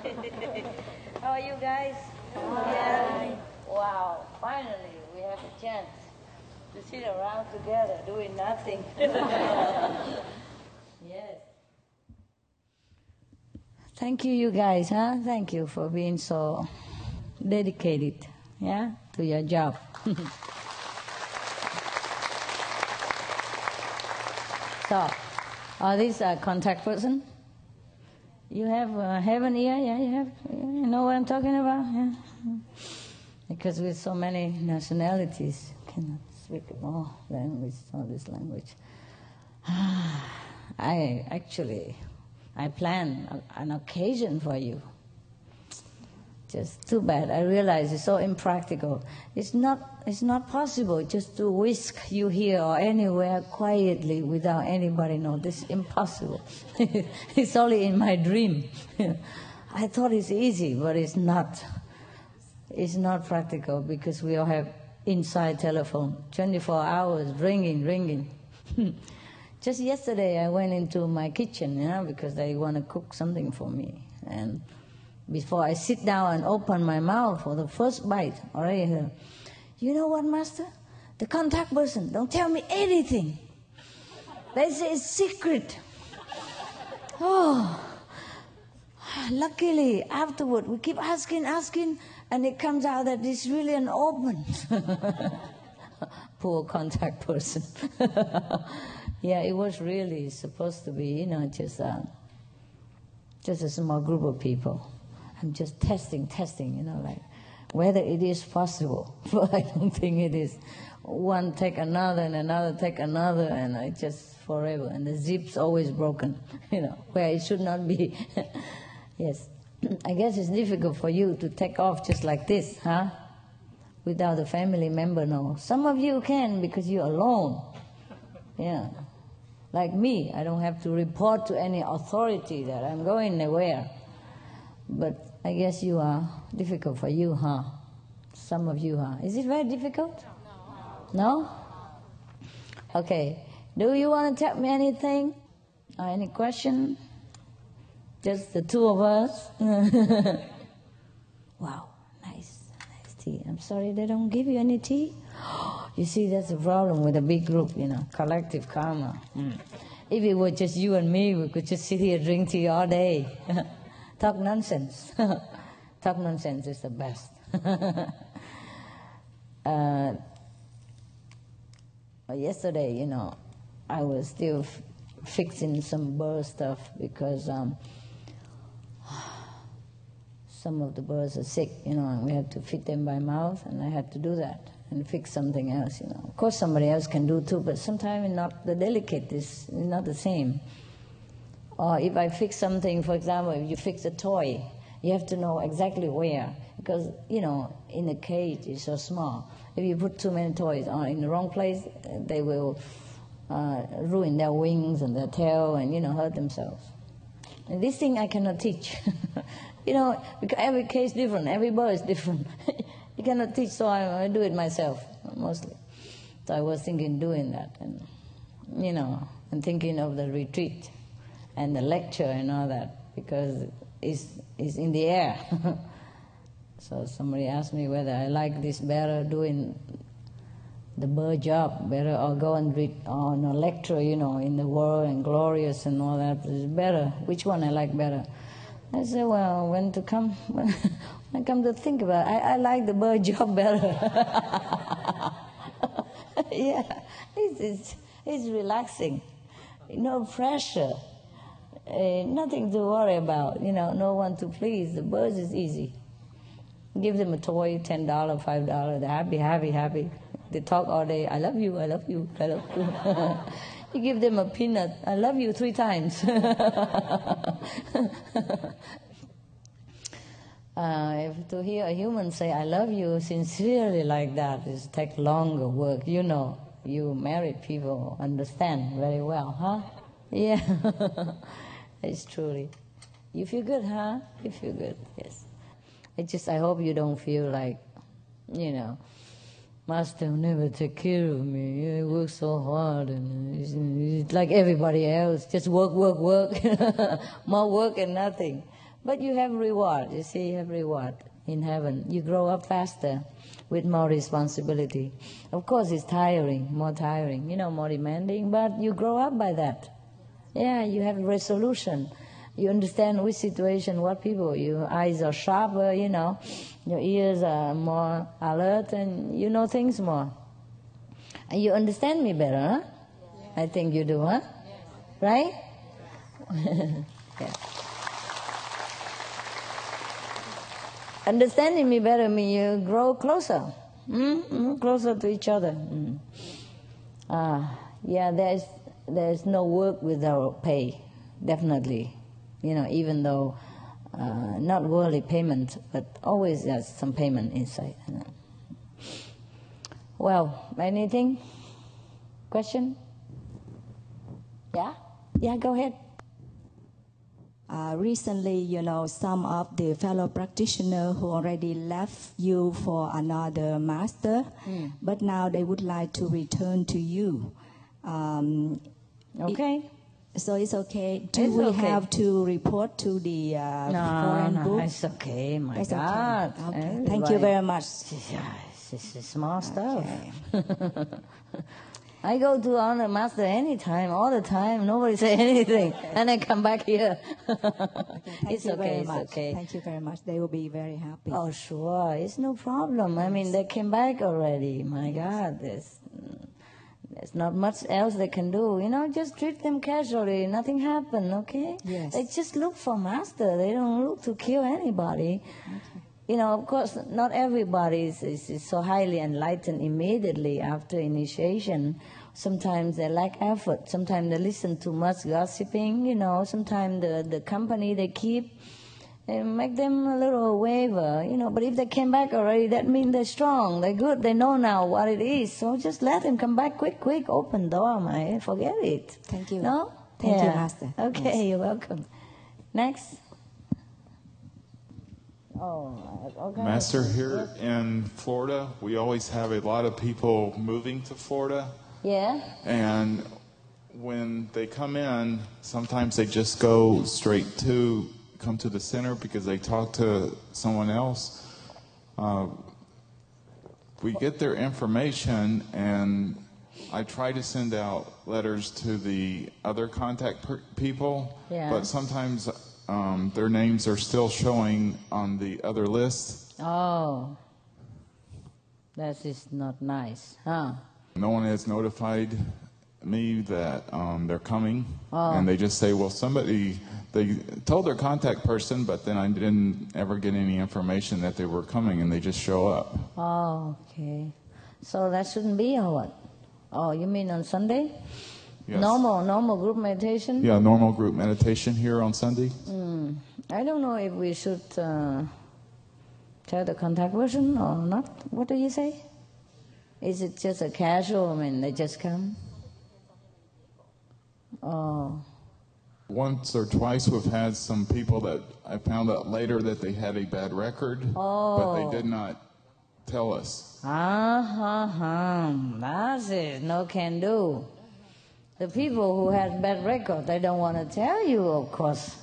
How are you guys? Yeah. Wow, finally we have a chance to sit around together doing nothing. yes. Thank you, you guys, huh? Thank you for being so dedicated, yeah, to your job. so, are these a contact person? You have uh, heaven ear, yeah, you have, you know what I'm talking about, yeah. Because with so many nationalities, you cannot speak more language, all this language. I actually, I plan an occasion for you just too bad. I realize it's so impractical. It's not, it's not possible just to whisk you here or anywhere quietly without anybody know. This is impossible. it's only in my dream. I thought it's easy, but it's not. It's not practical because we all have inside telephone, 24 hours, ringing, ringing. just yesterday I went into my kitchen, you know, because they want to cook something for me. And before I sit down and open my mouth for the first bite, already heard, you know what, Master? The contact person, don't tell me anything. They say it's secret. Oh, luckily, afterward, we keep asking, asking, and it comes out that it's really an open. Poor contact person. yeah, it was really supposed to be, you know, just uh, just a small group of people. I'm just testing, testing, you know, like whether it is possible. But I don't think it is. One take another and another take another, and I just forever. And the zip's always broken, you know, where it should not be. yes. I guess it's difficult for you to take off just like this, huh? Without a family member, no. Some of you can because you're alone. Yeah. Like me, I don't have to report to any authority that I'm going nowhere. But I guess you are difficult for you, huh? Some of you, huh? Is it very difficult? No. No? Okay. Do you want to tell me anything? Or any question? Just the two of us? wow, nice, nice tea. I'm sorry they don't give you any tea. You see, that's the problem with a big group, you know, collective karma. Mm. If it were just you and me, we could just sit here drink tea all day. Talk nonsense. Talk nonsense is the best. uh, yesterday, you know, I was still f- fixing some bird stuff because um, some of the birds are sick, you know, and we had to feed them by mouth, and I had to do that and fix something else, you know. Of course, somebody else can do too, but sometimes not the delicate is not the same. Or if I fix something, for example, if you fix a toy, you have to know exactly where because you know in a cage it's so small. If you put too many toys on in the wrong place, they will uh, ruin their wings and their tail and you know hurt themselves. And this thing I cannot teach. you know, every case is different, every bird is different. you cannot teach, so I, I do it myself mostly. So I was thinking doing that, and you know, and thinking of the retreat and the lecture and all that because it's, it's in the air. so somebody asked me whether I like this better doing the bird job better or go and read on a lecture, you know, in the world and glorious and all that is better. Which one I like better? I said, well, when to come, when I come to think about it, I, I like the bird job better. yeah, it's, it's, it's relaxing, no pressure. Uh, nothing to worry about, you know, no one to please. The birds is easy. Give them a toy, $10, $5, they're happy, happy, happy. They talk all day, I love you, I love you, I love you. you give them a peanut, I love you three times. uh, to hear a human say, I love you sincerely like that, it takes longer work. You know, you married people understand very well, huh? Yeah. It's truly. You feel good, huh? You feel good, yes. I just, I hope you don't feel like, you know, Master will never take care of me. I works so hard and it's, he's like everybody else, just work, work, work, more work and nothing. But you have reward, you see, you have reward in heaven. You grow up faster with more responsibility. Of course, it's tiring, more tiring, you know, more demanding, but you grow up by that. Yeah, you have resolution. You understand which situation, what people. Your eyes are sharper, you know. Your ears are more alert, and you know things more. And you understand me better, huh? I think you do, huh? Right? yeah. Understanding me better means you grow closer, mm-hmm. closer to each other. Mm. Uh, yeah, there's there's no work without pay, definitely. You know, even though uh, not worldly payment, but always there's some payment inside. You know. Well, anything? Question? Yeah? Yeah, go ahead. Uh, recently, you know, some of the fellow practitioners who already left you for another master, mm. but now they would like to return to you. Um, okay. It, so it's okay. Do it's we okay. have to report to the uh, no, foreign no, book? it's okay. My it's God. Okay. okay. Thank you very much. Yeah, it's, it's small stuff. I go to honor master anytime, all the time. Nobody say anything, and I come back here. it's okay. It's much. okay. Thank you very much. They will be very happy. Oh, sure. It's no problem. I mean, they came back already. My God, there's there's not much else they can do. You know, just treat them casually. Nothing happened. Okay. Yes. They just look for master. They don't look to kill anybody. Okay you know, of course, not everybody is, is, is, so highly enlightened immediately after initiation. Sometimes they lack effort. Sometimes they listen too much gossiping. You know, sometimes the, the company they keep and make them a little waver. You know, but if they came back already, that means they're strong. They're good. They know now what it is. So just let them come back quick, quick. Open door, man. Eh? Forget it. Thank you. No. Thank yeah. you, Master. Okay, yes. you're welcome. Next. Oh, okay. Master, here in Florida, we always have a lot of people moving to Florida. Yeah. And when they come in, sometimes they just go straight to come to the center because they talk to someone else. Uh, we get their information, and I try to send out letters to the other contact per- people, yeah. but sometimes um, their names are still showing on the other list. Oh, that is not nice, huh? No one has notified me that um, they're coming, oh. and they just say, "Well, somebody." They told their contact person, but then I didn't ever get any information that they were coming, and they just show up. Oh, okay. So that shouldn't be, or what? Oh, you mean on Sunday? Yes. Normal, normal group meditation? Yeah, normal group meditation here on Sunday. Mm. I don't know if we should uh, tell the contact person or not. What do you say? Is it just a casual? I mean, they just come? Oh. Once or twice we've had some people that I found out later that they had a bad record, oh. but they did not tell us. Ha, ha. That's it. No can do. The people who had bad record, they don't want to tell you, of course.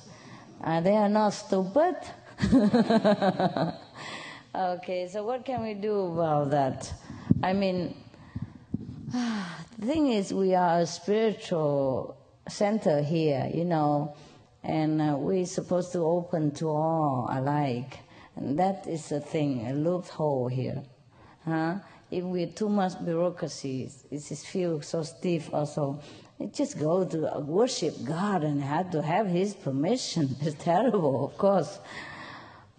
Uh, they are not stupid. okay, so what can we do about that? I mean, the thing is, we are a spiritual center here, you know, and uh, we're supposed to open to all alike. And that is the thing, a loophole here. Huh? If we too much bureaucracy, it just feels so stiff also. It just go to worship God and have to have His permission. It's terrible, of course.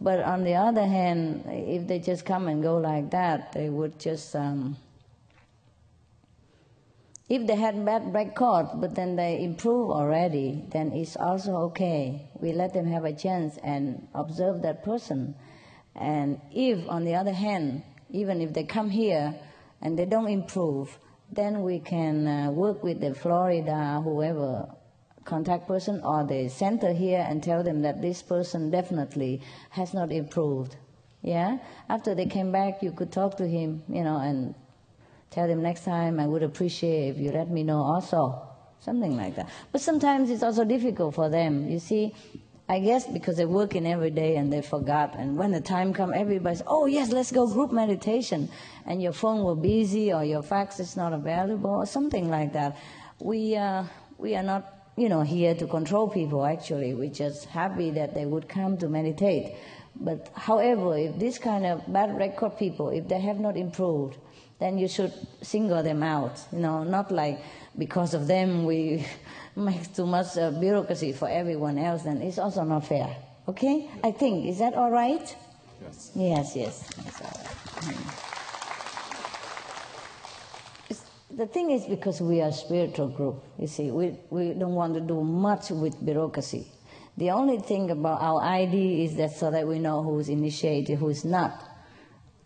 But on the other hand, if they just come and go like that, they would just um, if they had bad record, but then they improve already, then it's also okay. We let them have a chance and observe that person. And if, on the other hand, even if they come here and they don't improve, then we can uh, work with the Florida, whoever contact person or the center here and tell them that this person definitely has not improved. Yeah? After they came back, you could talk to him, you know, and Tell them next time I would appreciate if you let me know also. Something like that. But sometimes it's also difficult for them. You see, I guess because they're working every day and they forgot. And when the time comes, everybody's, oh yes, let's go group meditation. And your phone will be busy or your fax is not available or something like that. We, uh, we are not, you know, here to control people actually. We're just happy that they would come to meditate. But however, if this kind of bad record people, if they have not improved, then you should single them out. You know, not like because of them we make too much uh, bureaucracy for everyone else, then it's also not fair. Okay? I think, is that all right? Yes. Yes, yes. That's all right. The thing is because we are a spiritual group, you see, we, we don't want to do much with bureaucracy. The only thing about our ID is that so that we know who's initiated, who's not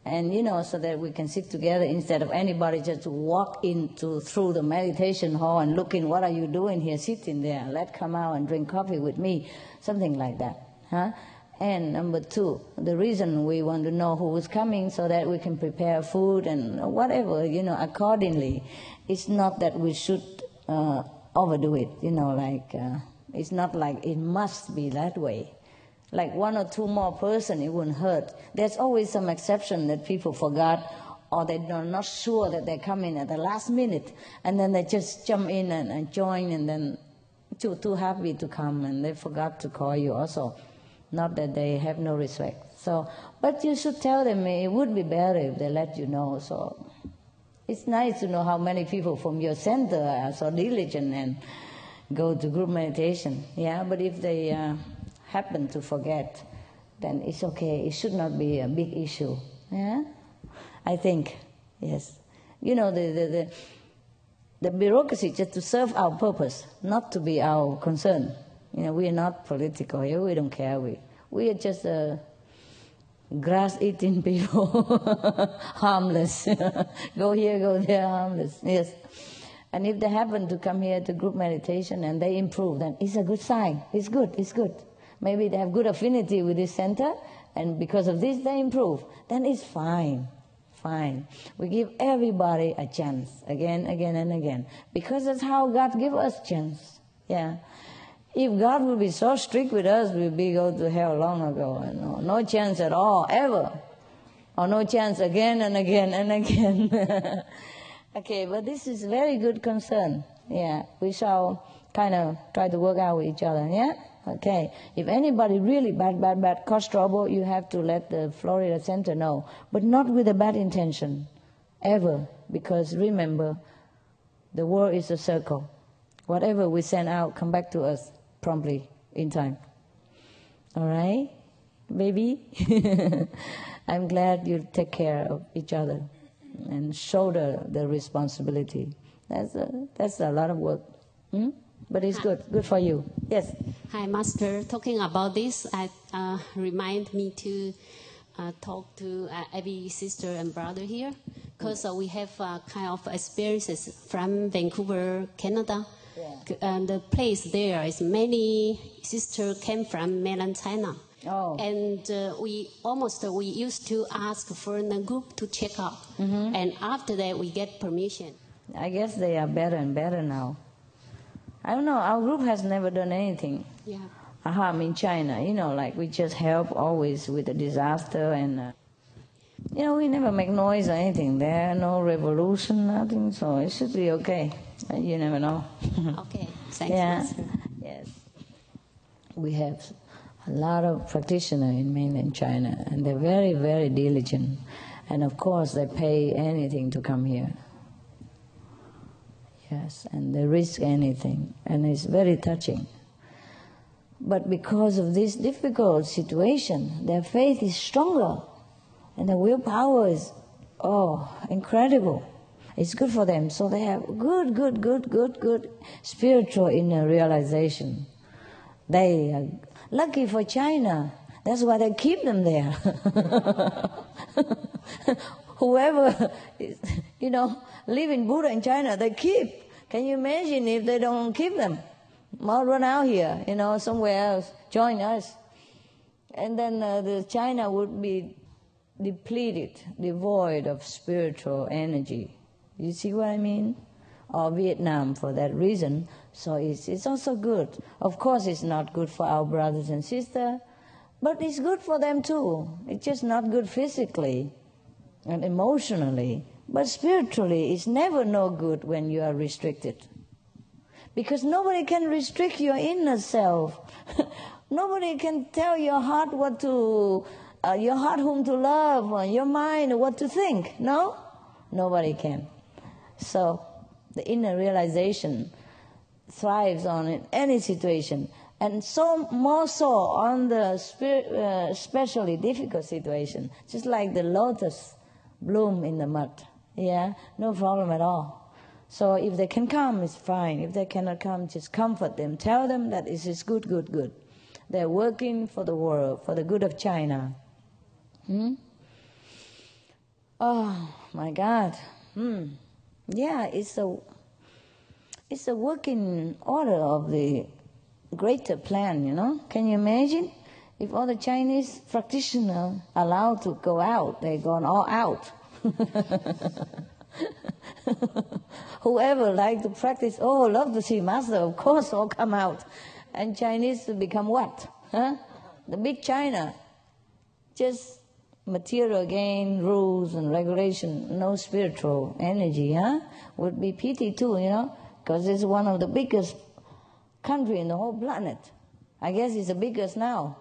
and you know so that we can sit together instead of anybody just walk into through the meditation hall and looking what are you doing here? Sitting there let come out and drink coffee with me. Something like that huh? And number two the reason we want to know who is coming so that we can prepare food and whatever you know accordingly. It's not that we should uh, overdo it you know like uh, it's not like it must be that way like one or two more person, it wouldn't hurt. There's always some exception that people forgot or they're not sure that they're coming at the last minute, and then they just jump in and, and join, and then too too happy to come, and they forgot to call you also. Not that they have no respect. So, but you should tell them it would be better if they let you know. So, it's nice to know how many people from your center are so diligent and go to group meditation. Yeah, but if they uh, happen to forget, then it's okay. It should not be a big issue. Yeah? I think, yes. You know, the, the, the, the bureaucracy just to serve our purpose, not to be our concern. You know, we are not political here. We don't care. We, we are just uh, grass-eating people, harmless. go here, go there, harmless. Yes. And if they happen to come here to group meditation and they improve, then it's a good sign. It's good. It's good. Maybe they have good affinity with this center, and because of this they improve. Then it's fine. Fine. We give everybody a chance again, again, and again. Because that's how God give us chance. Yeah. If God would be so strict with us, we'd be go to hell long ago. No, no chance at all, ever. Or no chance again and again and again. okay, but this is very good concern. Yeah, we shall kind of try to work out with each other. Yeah. Okay, if anybody really bad, bad, bad cause trouble, you have to let the Florida Center know, but not with a bad intention, ever, because remember, the world is a circle. Whatever we send out, come back to us promptly in time. All right, baby. I'm glad you take care of each other and shoulder the responsibility. That's a, that's a lot of work. Hmm? But it's good. Good for you. Yes. Hi, Master. Talking about this, I uh, remind me to uh, talk to uh, every sister and brother here, because uh, we have uh, kind of experiences from Vancouver, Canada. Yeah. And the place there is many sisters came from mainland China. Oh. And uh, we almost we used to ask for the group to check out, Mm-hmm. and after that we get permission. I guess they are better and better now. I don't know. Our group has never done anything Yeah. harm in China. You know, like we just help always with the disaster and. Uh, you know, we never make noise or anything. There, no revolution, nothing. So it should be okay. Uh, You never know. Okay. Thanks, yeah. Yes. We have a lot of practitioners in mainland China, and they're very, very diligent. And of course, they pay anything to come here. Yes, and they risk anything, and it's very touching. But because of this difficult situation, their faith is stronger, and their willpower is, oh, incredible. It's good for them. So they have good, good, good, good, good spiritual inner realization. They are lucky for China. That's why they keep them there. Whoever, is, you know, live in Buddha in China, they keep. Can you imagine if they don't keep them? All run out here, you know, somewhere else, join us. And then uh, the China would be depleted, devoid of spiritual energy. You see what I mean? Or Vietnam for that reason. So it's, it's also good. Of course, it's not good for our brothers and sisters, but it's good for them too. It's just not good physically and emotionally. But spiritually, it's never no good when you are restricted. Because nobody can restrict your inner self. nobody can tell your heart what to, uh, your heart whom to love, or your mind what to think. No? Nobody can. So, the inner realization thrives on in any situation. And so more so on the spirit, uh, especially difficult situation, just like the lotus bloom in the mud. Yeah, no problem at all. So if they can come, it's fine. If they cannot come, just comfort them. Tell them that this is good, good, good. They're working for the world, for the good of China. Hmm? Oh my God. Hmm. Yeah, it's a it's a working order of the greater plan, you know. Can you imagine? If all the Chinese practitioners allowed to go out, they're gone all out. Whoever like to practice, oh, love to see master, of course, all come out. And Chinese become what? Huh? The big China. Just material gain, rules and regulation, no spiritual energy, huh? Would be pity too, you know, because it's one of the biggest country in the whole planet. I guess it's the biggest now.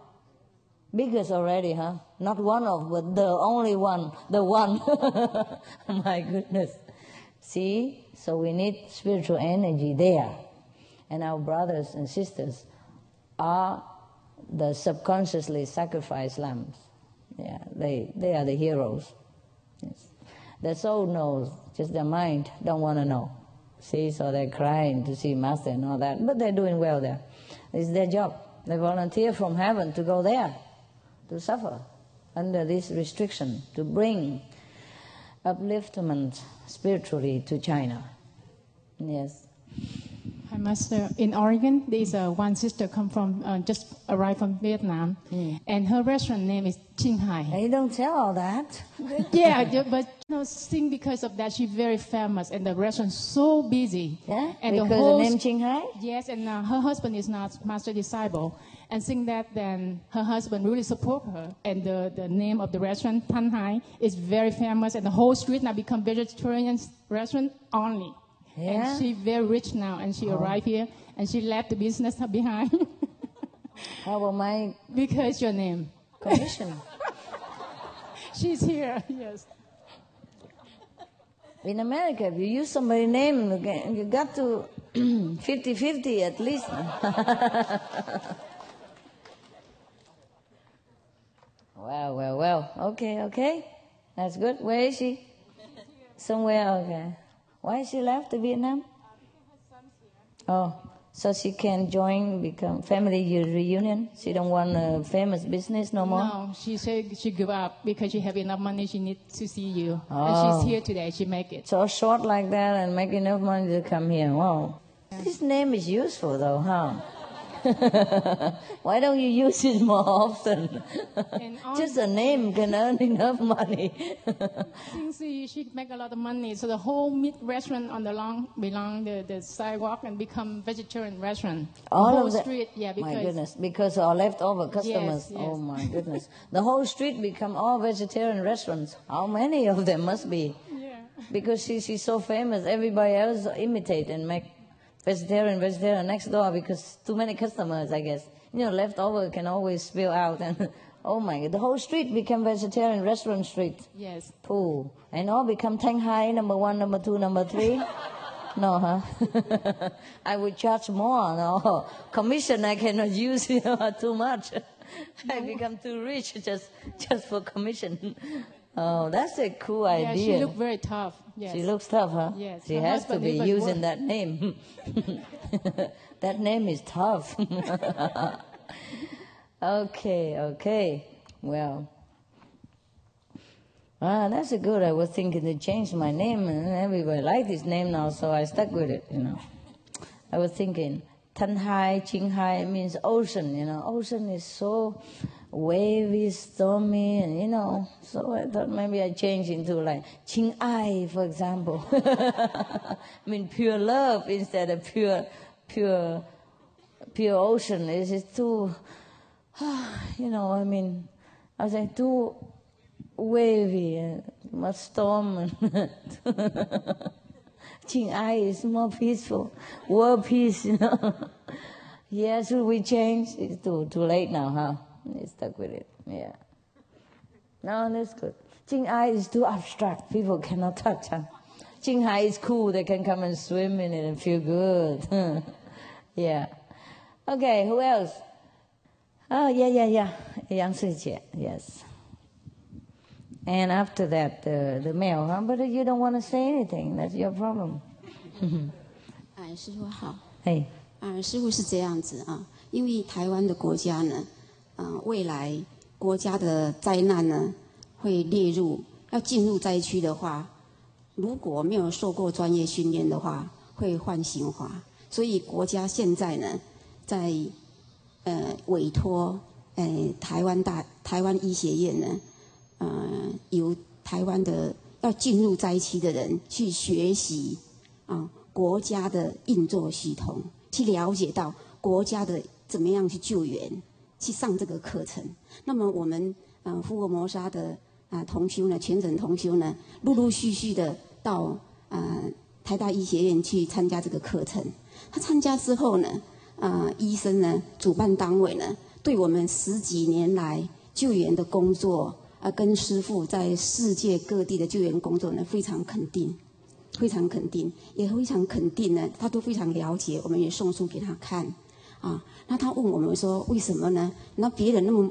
Biggest already, huh? Not one of, but the only one, the one. My goodness. See? So we need spiritual energy there. And our brothers and sisters are the subconsciously sacrificed lambs. Yeah, they, they are the heroes. Yes. Their soul knows, just their mind don't want to know. See, so they're crying to see Master and all that, but they're doing well there. It's their job. They volunteer from heaven to go there to suffer under this restriction, to bring upliftment spiritually to China. Yes. Hi, Master. In Oregon, there's uh, one sister come from uh, just arrived from Vietnam, Hmm. and her restaurant name is Ching Hai. Hey, don't tell all that. yeah, yeah, but you know, think because of that, she's very famous, and the restaurant's so busy. Yeah? and because the whole the name Qinghai? Yes, and uh, her husband is not master disciple. And seeing that, then her husband really support her. And the, the name of the restaurant, Tan Hai, is very famous. And the whole street now become vegetarian restaurant only. Yeah? And she very rich now. And she oh. arrived here and she left the business behind How about my because your name. commission? She's here, yes. In America, if you use somebody's name, you you got to 50-50 at least. well, well, well. Okay, okay. That's good. Where is she? Somewhere, okay. Why she left Vietnam? Oh, so she can join, become family reunion. She don't want a famous business no more. No, she said she give up because she have enough money. She need to see you, Oh. and she's oh. here today. She make it. So short like that and make enough money to come here. Wow. This name is useful though, huh? Why don't you use it more often? Just a name can earn enough money. Since she, she make a lot of money, so the whole meat restaurant on the long belong the, the sidewalk and become vegetarian restaurant. The All whole of the street, yeah, because my goodness, because our leftover customers. yes. Oh my goodness, the whole street become all vegetarian restaurants. How many of them must be? yeah, Because she, she's so famous, everybody else imitate and make vegetarian, vegetarian next door because too many customers, I guess. You know, leftover can always spill out and oh my, god, the whole street became vegetarian restaurant street. yes. Pool. And all become Tang Hai, number one, number two, number three. No, huh? I would charge more. No, commission I cannot use you know, too much. I become too rich just just for commission. Oh, that's a cool idea. Yeah, she look very tough. Yes. She looks tough, huh? Yes, She her has to be using that name. that name is tough. okay, okay. Well. Ah, that's a good. I was thinking to change my name, and everybody like this name now, so I stuck with it. You know, I was thinking Tan Hai, Qing Hai means ocean. You know, ocean is so wavy, stormy, and you know. So I thought maybe I change into like Ching Ai, for example. I mean, pure love instead of pure, pure, pure ocean. Is it too, you know? I mean, I was like too wavy, and much storm. Ching Ai is more peaceful, world peace, you know. should we change? It's too too late now, huh? They stuck with it. Yeah. No, that's good. Jing Ai is too abstract. People cannot touch. Huh? Jing Hai is cool. They can come and swim in it and feel good. yeah. Okay, who else? Oh, yeah, yeah, yeah. Yang Sui yes. And after that, the, the male, huh? But you don't want to say anything. That's your problem. 哎，师傅好。 hey. 啊，师傅是这样子啊，因为台湾的国家呢， 啊，未来国家的灾难呢会列入要进入灾区的话，如果没有受过专业训练的话，会换刑罚。所以国家现在呢，在呃委托呃台湾大台湾医学院呢，呃由台湾的要进入灾区的人去学习啊国家的运作系统，去了解到国家的怎么样去救援，去上这个课程。那么我们呃福尔摩沙的啊同修呢，全省同修呢，陆陆续续的到呃台大医学院去参加这个课程。他参加之后呢，啊医生呢，主办单位呢，对我们十几年来救援的工作啊，跟师傅在世界各地的救援工作呢，非常肯定。非常肯定，也非常肯定呢，他都非常了解，我们也送书给他看，啊，那他问我们说为什么呢？那别人那么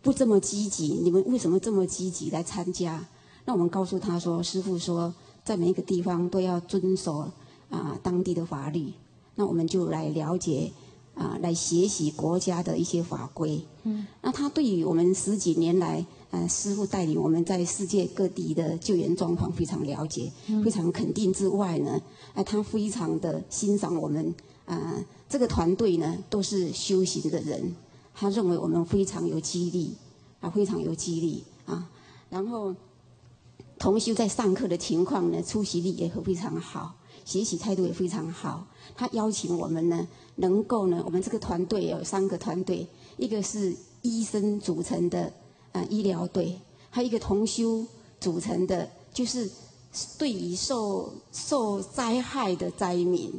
不这么积极，你们为什么这么积极来参加？那我们告诉他说，师傅说，在每一个地方都要遵守啊当地的法律，那我们就来了解啊，来学习国家的一些法规。嗯，那他对于我们十几年来。呃，师傅带领我们在世界各地的救援状况非常了解，非常肯定之外呢，呃，他非常的欣赏我们啊，这个团队呢都是修行的人，他认为我们非常有激励，啊，非常有激励啊。然后同修在上课的情况呢，出席率也会非常好，学习态度也非常好。他邀请我们呢，能够呢，我们这个团队有三个团队，一个是医生组成的。啊，医疗队还有一个同修组成的，就是对于受受灾害的灾民，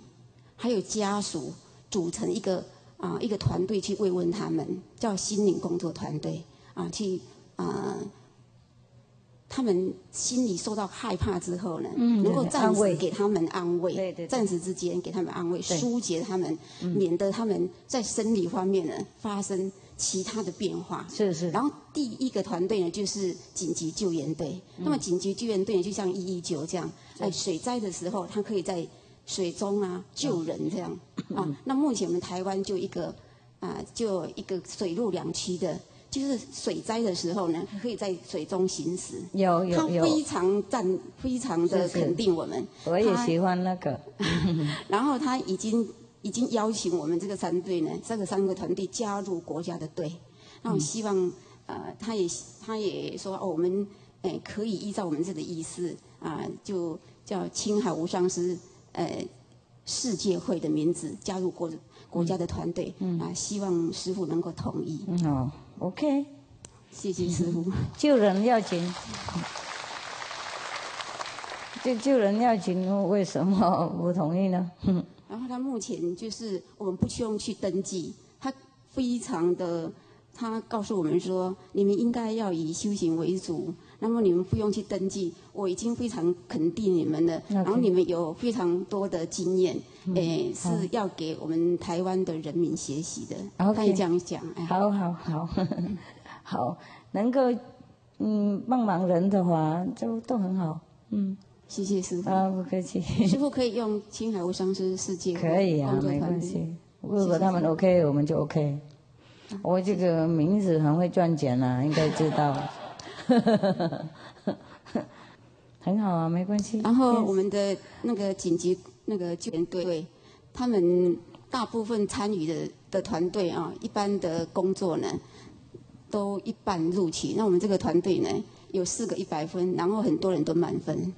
还有家属组成一个啊一个团队去慰问他们，叫心灵工作团队啊，去啊，他们心里受到害怕之后呢，嗯能够暂时给他们安慰，对对对。暂时之间给他们安慰，疏解他们，免得他们在生理方面呢发生其他的变化。是是。然后第一个团队呢，就是紧急救援队。那么紧急救援队就像一一九这样，哎，水灾的时候，他可以在水中啊救人这样啊。那目前我们台湾就一个啊，就一个水陆两栖的，就是水灾的时候呢，可以在水中行驶。有有有他，非常赞，非常的肯定我们。他我也喜欢那个。然后他已经已经邀请我们这个三队呢，这个三个团队加入国家的队。那我希望、呃，他也他也说哦，我们诶、可以依照我们这个意思啊、就叫青海无上师呃世界会的名字加入国国家的团队啊、希望师傅能够同意，嗯好，OK，谢谢师傅。救人要紧。救救人要紧，为什么不同意呢？然后他目前就是我们不需要去登记，他非常的，他告诉我们说，你们应该要以修行为主，那么你们不用去登记，我已经非常肯定你们了。然后你们有非常多的经验，诶、是要给我们台湾的人民学习的，OK。他也这样讲，哎，好好好，好，能够嗯帮忙人的话，就都很好。嗯，谢谢师傅，啊，不客气，师傅可以用青海无相师世界可以啊，没关系。如果他们 OK，我们就 OK。我这个名字很会赚钱啊，应该知道。很好啊，没关系。然后我们的那个紧急那个救援队，他们大部分参与的的团队啊，一般的工作呢，都一半录取。那我们这个团队呢，有四个一百分，然后很多人都满分。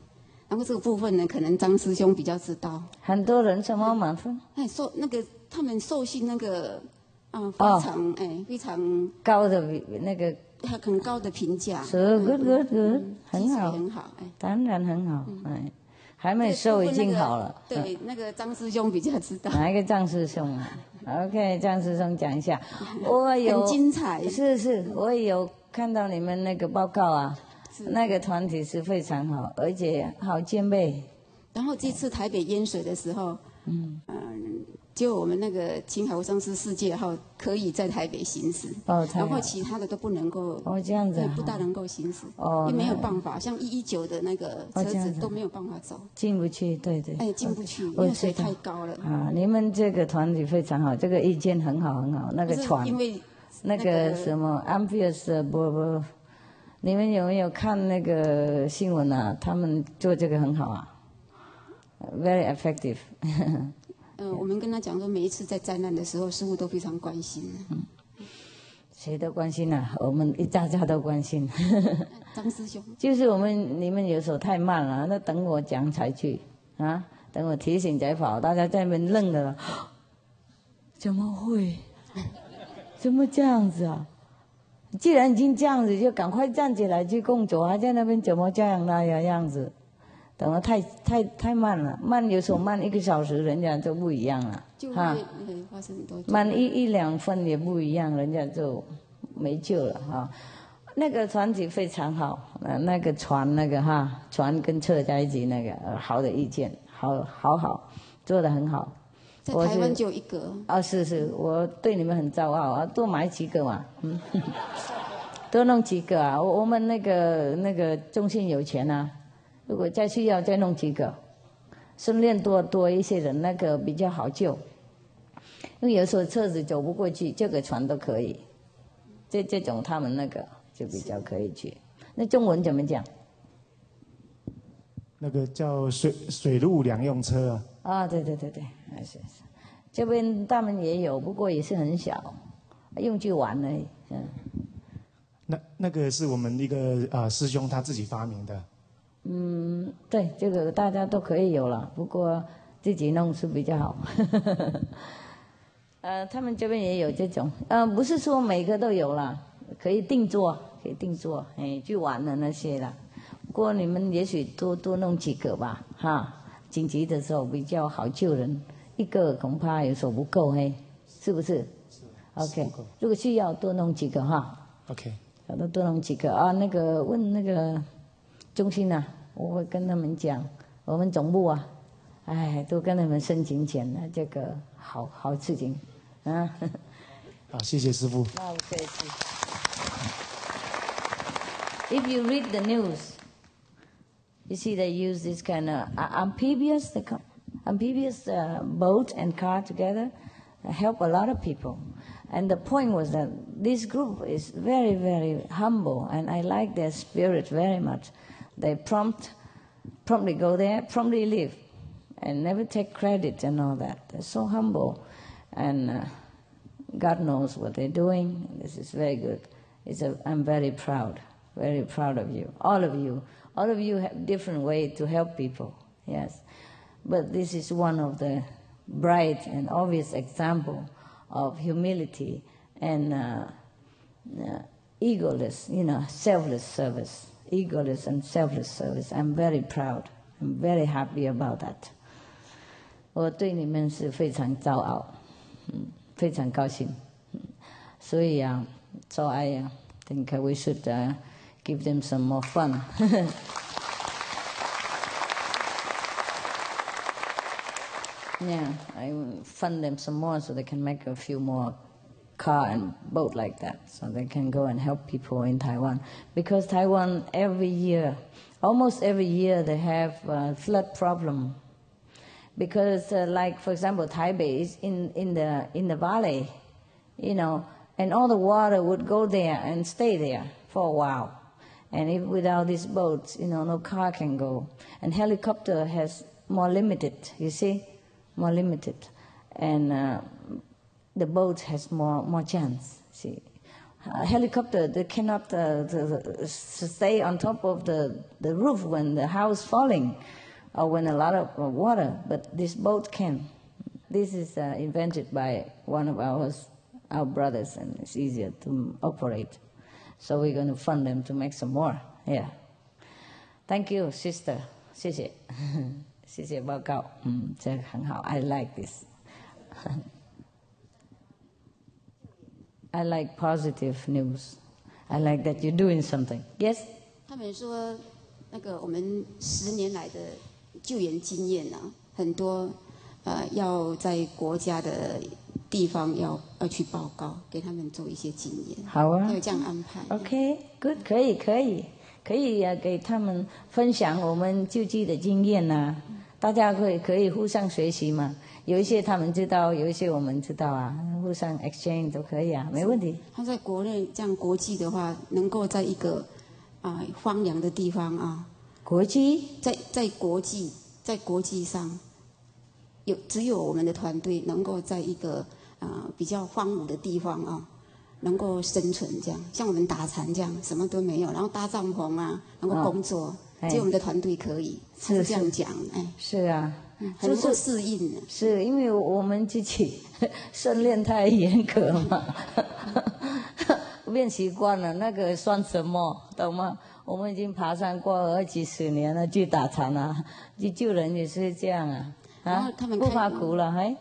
然后这个部分呢，可能张师兄比较知道。很多人怎么满分？哎，受那个他们受训那个啊，非哦常哎非常高的那个很高的评价。是 good good good，很好，很好，哎。当然很好，哎，还没瘦已经好了。嗯对，那个张师兄比较知道。哪一个张师兄啊？OK，张师兄讲一下。我有很精彩是是，我也有看到你们那个报告啊，那个团体是非常好，而且好兼备。然后这次台北淹水的时候，嗯就我们那个青海无上师世界号可以在台北行驶，哦，然后。其他的都不能够，哦，这样子不大能够行驶，哦因为没有办法，像一一九的那个车哦子子都没有办法走，进不去，对对。哎，进不去，因为水太高了。啊，你们这个团体非常好，这个意见很好很好。那个船，因为那那个个什么 Amphius 不不，你们有没有看那个新闻啊？他们做这个很好啊，very effective。呃，我们跟他讲说，每一次在灾难的时候，师傅都非常关心。谁都关心啊，我们一家家都关心。张师兄，就是我们你们有时候太慢了，那等我讲才去啊，等我提醒才跑，大家在那边愣着了，怎么会？怎么这样子啊？既然已经这样子，就赶快站起来去工作，啊在那边怎么这样那样样子？等得太太太慢了，慢有时候慢一个小时，人家就不一样了就哈。会呃发生很多慢一一两分也不一样，人家就没救了哈。那个船体非常好，呃，那个船那个哈，船跟车在一起那个、呃好的意见，好好好，做的很好。在台湾就有一个，啊，是是，我对你们很骄傲啊，多买几个嘛，嗯，多弄几个啊。我我们那个那个中信有钱啊，如果再需要再弄几个，顺便多多一些人，那个比较好救。因为有时候车子走不过去，这个船都可以，这这种他们那个就比较可以去。那中文怎么讲？那个叫水水陆两用车啊，啊，对对对对，还是是，这边他们也有，不过也是很小，用去玩而已。嗯，那那个是我们一个啊、师兄他自己发明的。嗯，对，这个大家都可以有了，不过自己弄是比较好。呃，他们这边也有这种，呃，不是说每个都有了，可以定做，可以定做，哎，去玩的那些了。不过你们也许多多弄几个吧，哈，紧急的时候比较好救人，一个恐怕有时候不够，嘿，是不是？OK，不够如果需要多弄几个哈。OK，好的，多弄几个啊。那个问那个中心啊，我会跟他们讲，我们总部啊，哎，都跟他们申请钱，那这个好好事情啊。好，谢谢师傅。那不客气。If you read the news, you see they use this kind of uh, amphibious, the co- amphibious uh, boat and car together, uh, help a lot of people. And the point was that this group is very, very humble, and I like their spirit very much. They prompt, promptly go there, promptly leave, and never take credit and all that. They're so humble, and. Uh, God knows what they're doing. This is very good. It's a, I'm very proud, very proud of you. All of you. All of you have different way to help people. Yes. But this is one of the bright and obvious example of humility and uh, uh, egoless, you know, selfless service Egoless and selfless service. I'm very proud. I'm very happy about that. 我对你们是非常骄傲。非常高兴。所以啊，so I uh, think uh, we should uh, give them some more fun. yeah, I will fund them some more so they can make a few more car and boat like that, so they can go and help people in Taiwan. Because Taiwan every year, almost every year, they have flood problem. Because uh, like for example taipei is in, in the in the valley you know and all the water would go there and stay there for a while. And if without these boats you know no car can go. And helicopter has more limited you see? More limited. And uh, the boat has more more chance see uh, helicopter, they cannot uh, the, the, stay on top of the, the roof when the house falling or when a lot of uh, water, but this boat can. This is uh, invented by one of our, our brothers and it's easier to operate. So we're going to fund them to make some more. Yeah. Thank you, sister. 谢谢，谢谢报告。嗯，这很好。I like this. I like positive news. I like that you're doing something. Yes? 他们说，那个我们十年来的救援经验啊，很多呃要在国家的地方要要去报告，给他们做一些经验。好啊。有这样安排。OK，good，可以可以可以呀，给他们分享我们救济的经验呐，大家可以可以互相学习嘛。有一些他们知道，有一些我们知道啊，互相 exchange 都可以啊，没问题。他在国内这样国际的话，能够在一个啊荒凉的地方啊，国际？在在国际在国际上，有只有我们的团队能够在一个啊比较荒芜的地方啊，能够生存这样，像我们打残这样，什么都没有，然后搭帐篷啊，能够工作，只有我们的团队可以，是。这样讲，哎，是啊。就是适应，是因为我们自己 训练太严格嘛，练习惯了，那个算什么，懂吗？我们已经爬山过二几十年了，去打禅啊，去救人也是这样啊，啊，不怕苦了，嘿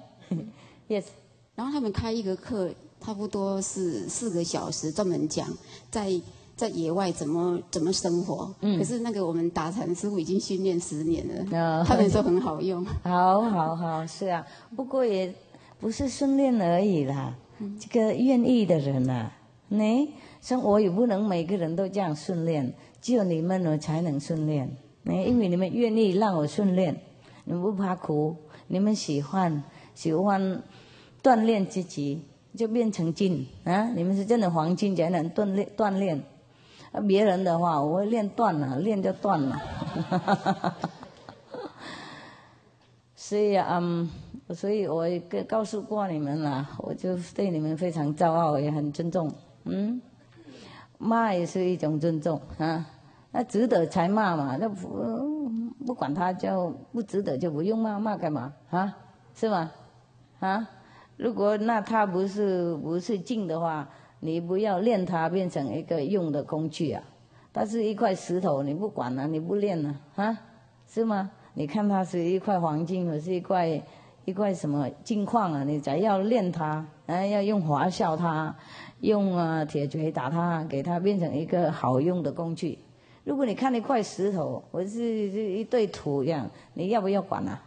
，Yes。然后他们开一个课，差不多是四个小时，专门讲在。在野外怎么怎么生活？嗯，可是那个我们打禅师傅已经训练十年了，他们说很好用。好好好，是啊，不过也不是训练而已啦。这个愿意的人啊，你像我也不能每个人都这样训练，只有你们呢才能训练。你因为你们愿意让我训练，你们不怕苦，你们喜欢喜欢锻炼自己，就变成金啊！你们是真的黄金才能锻炼锻炼。那别人的话，我会练断了，练就断了。哈哈哈所以啊，所以我跟告诉过你们了，我就对你们非常骄傲，也很尊重。嗯，骂也是一种尊重啊，那值得才骂嘛，那不不管他就不值得就不用骂，骂干嘛啊？是吗？啊？如果那他不是不是静的话。你不要练它变成一个用的工具啊！它是一块石头，你不管了，你不练了啊？是吗？你看它是一块黄金，或是一块一块什么金矿啊？你才要练它，啊，要用华笑它，用啊铁锤打它，给它变成一个好用的工具。如果你看一块石头，或是一堆土一样，你要不要管啊？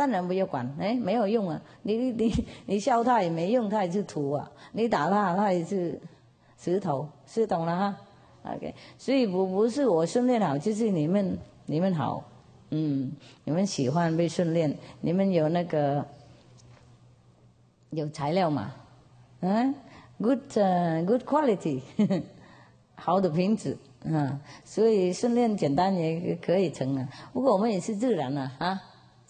当然不要管，哎，没有用啊！你你你笑他也没用，他也是土啊！你打他，他也是石头，是懂了哈？OK，所以不不是我训练好，就是你们你们好，嗯，你们喜欢被训练，你们有那个有材料嘛？嗯，good good quality，好的品质啊，所以训练简单也可以成啊。不过我们也是自然的啊。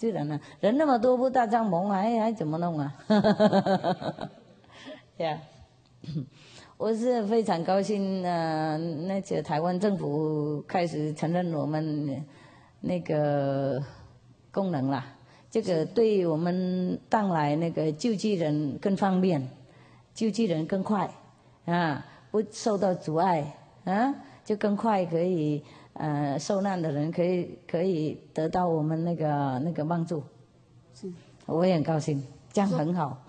自然了，人那么多，不搭帐篷还还怎么弄啊？呀，我是非常高兴啊！那些台湾政府开始承认我们那个功能了，这个对我们当来那个救济人更方便，救济人更快啊，不受到阻碍啊，就更快可以。呃，受难的人可以可以得到我们那个那个帮助，是，我也很高兴，这样很好。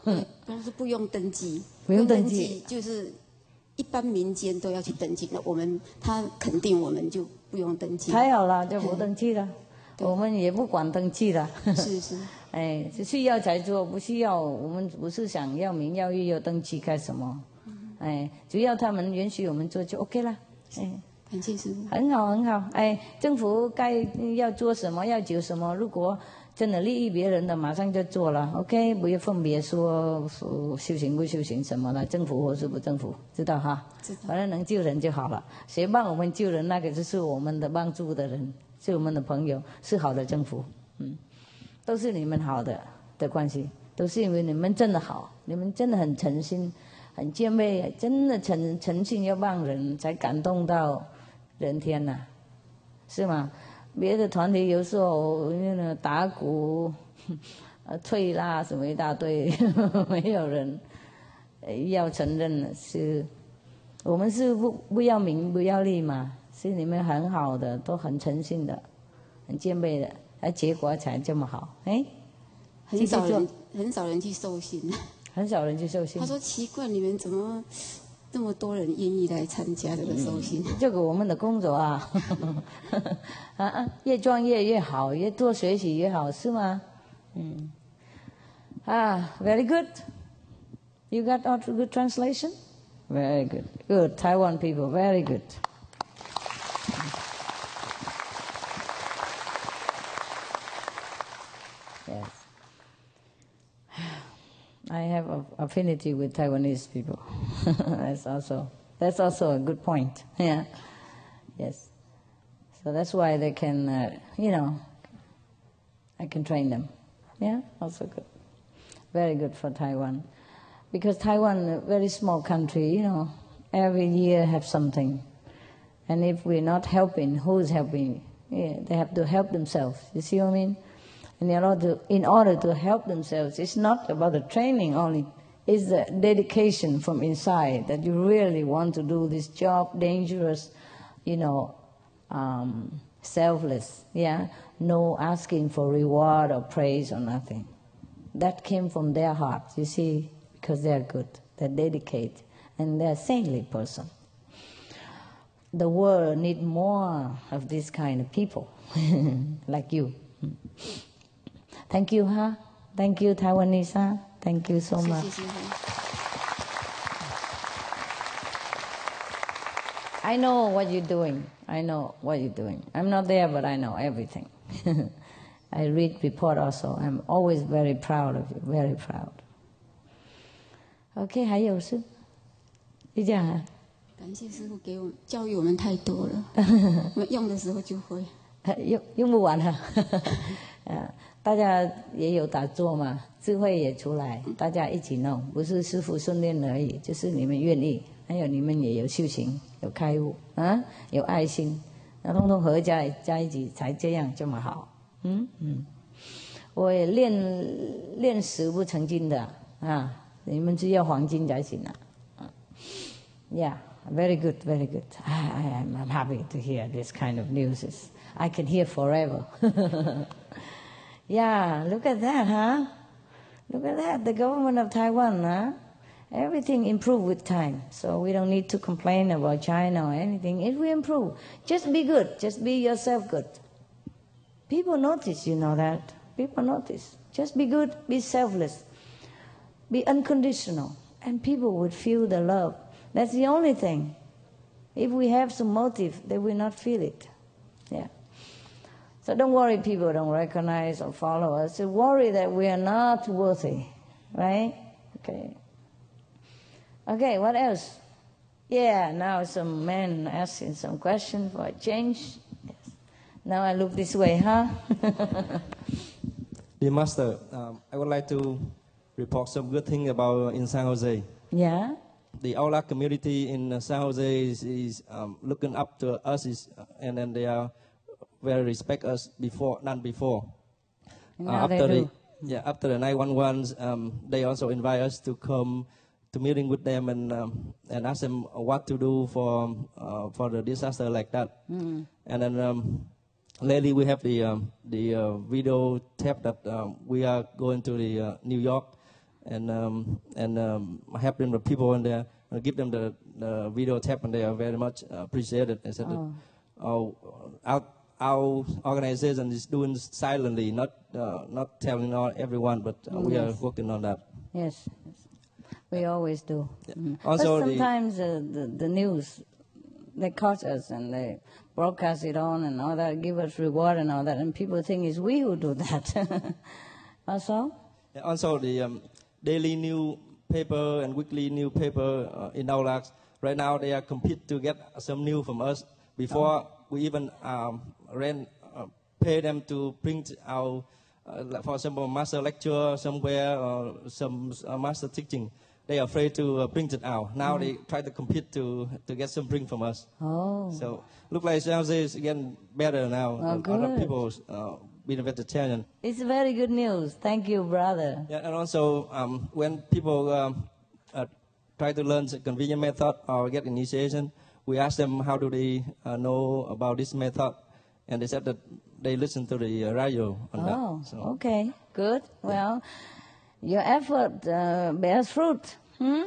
但是不用登记，不用登记，就是一般民间都要去登记。那我们他肯定我们就不用登记。太好了，就不登记了，我们也不管登记了。是是，哎，需要才做，不需要，我们不是想要名要誉要登记干什么？哎，只要他们允许我们做就 OK 了。哎。很谢师傅，很好很好。哎，政府该要做什么，要做什么？如果真的利益别人的，马上就做了。OK，不要分别说说修行不修行什么的，政府或是不政府，知道哈？知道。反正能救人就好了。谁帮我们救人，那个就是我们的帮助的人，是我们的朋友，是好的政府。嗯，都是你们好的的关系，都是因为你们真的好，你们真的很诚心，很谦卑，真的诚诚信要帮人，才感动到人天呐、是吗？别的团体有时候那个打鼓、呃退啦什么一大堆，没有人呃要承认的是，我们是不不要名不要利嘛，是你们很好的，都很诚信的，很谦卑的，而结果才这么好，哎，很少人很少人去受信。很少人去受信他。说奇怪，你们怎么这么多人愿意来参加这个受信？这个我们的工作啊，啊啊，越专业越好，越多学习越好，是吗？嗯，啊，very good. You got all good translation? Very good. Good. Taiwan people, very good. I have affinity with Taiwanese people. that's also that's also a good point. Yeah. Yes. So that's why they can, uh, you know, I can train them. Yeah, also good. Very good for Taiwan, because Taiwan, a very small country, you know, every year have something, and if we're not helping, who's helping? Yeah, they have to help themselves. You see what I mean? In order, to, in order to help themselves, it's not about the training only. It's the dedication from inside that you really want to do this job, dangerous, you know, um, selfless. Yeah, no asking for reward or praise or nothing. That came from their heart, You see, because they're good, they're dedicated, and they're saintly person. The world need more of this kind of people, like you. Thank you, huh? Thank you, Taiwanese, huh? Thank you so 谢 much. 谢师傅。 I know what you're doing. I know what you're doing. I'm not there, but I know everything. I read report also. I'm always very proud of you. Very proud. OK，还有是，就这样啊。感谢师傅给我们教育我们太多了，我们用的时候就会。用用不完了，啊， 大家也有打坐嘛，智慧也出来，大家一起弄，不是师傅训练而已，就是你们愿意，还有你们也有修行，有开悟啊，有爱心，那通通合在在一起才这样这么好，嗯嗯，我也练练石不成金的啊，你们只要黄金才行啊，啊，Yeah。Very good, very good. I, I am I'm happy to hear this kind of news. It's- I can hear forever. yeah, look at that, huh? Look at that, the government of Taiwan, huh? Everything improve with time, so we don't need to complain about China or anything. If we improve, just be good, just be yourself good. People notice, you know that. People notice. Just be good, be selfless, be unconditional, and people would feel the love. That's the only thing. If we have some motive, they will not feel it. Yeah. So don't worry, people don't recognize or follow us. So worry that we are not worthy, right? Okay. Okay, what else? Yeah, now some men asking some question for a change. Yes. Now I look this way, huh? Dear Master, um, I would like to report some good thing about in San Jose. yeah. The Aulac community in San Jose is, is um, looking up to us, is, uh, and then they are very respect us before than before. Uh, they after the yeah after the 911, um, they also invite us to come to meeting with them and um, and ask them what to do for uh, for the disaster like that. Mm-hmm. And then um, lately we have the um, the uh, video tape that um, we are going to the uh, New York and um, and um, helping the people in there. uh, give them the, the video tape and they are very much uh, appreciated. They said that, oh, our, our organization is doing silently, not uh, not telling all everyone, but uh, we are working on that. Yes, yes. we always do. Mhm. Also but the- sometimes uh, the, the news they caught us and they broadcast it on and all that, give us reward and all that, and people think it's we who do that. also, Yeah, Also, the um, daily newspaper and weekly newspaper uh, in Aulax, right now they are compete to get some news from us before we even um, rent, uh, pay them to print our, uh, for example, master lecture somewhere or some uh, master teaching. they are afraid to uh, bring it out. Now they try to compete to to get some print from us. Oh. So look like San Jose is getting better now. Oh, A lot of good. people uh, being vegetarian. It's very good news. Thank you, brother. Yeah, and also um, when people um, uh, try to learn the convenient method or get initiation, we ask them how do they uh, know about this method, and they said that they listen to the uh, radio on Oh, that. So okay, good. Well, your effort uh, bears fruit. Hmm?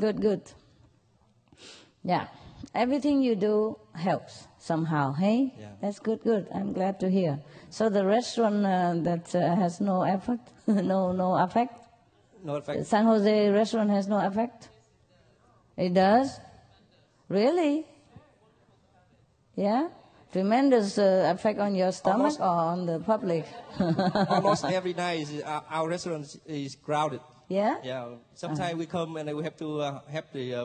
Good, good. Yeah, everything you do helps somehow. Hey, Yeah. that's good, good. I'm glad to hear. So the restaurant uh, that uh, has no effort, no, no effect. no effect. San Jose restaurant has no effect. It does. Really? Yeah. Tremendous uh, effect on your stomach Almost- or on the public. Almost every night, is, uh, our restaurant is crowded. yeah. Yeah, sometimes we come and we have to uh, help the uh,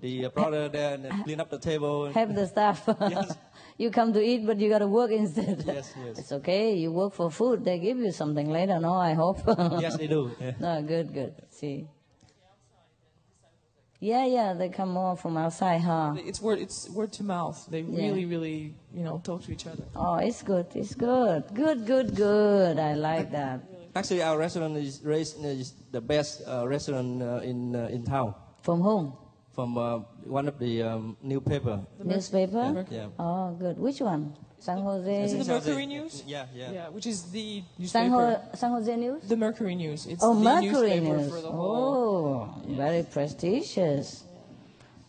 the uh, brother there and clean up the table. and- Help the staff. Yes. you come to eat, but you got to work instead. Yes, yes. It's okay. You work for food. They give you something later. No, I hope. yes, they do. Yeah. No, good, good. See. Yeah, yeah. They come more from outside, huh? It's word it's word to mouth. They Yeah. really, really, you know, talk to each other. Oh, it's good. It's good. Good, good, good. I like that. Actually, our restaurant is raised is the best uh, restaurant uh, in uh, in town. From whom? From uh, one of the um, newspaper. Newspaper? Yeah. Oh, good. Which one? San Jose. Is it the Mercury News? Yeah, yeah. Yeah, which is the San, newspaper. Ho- San Jose News? The Mercury News. It's Oh, the Mercury newspaper News. for the whole. Oh, very prestigious.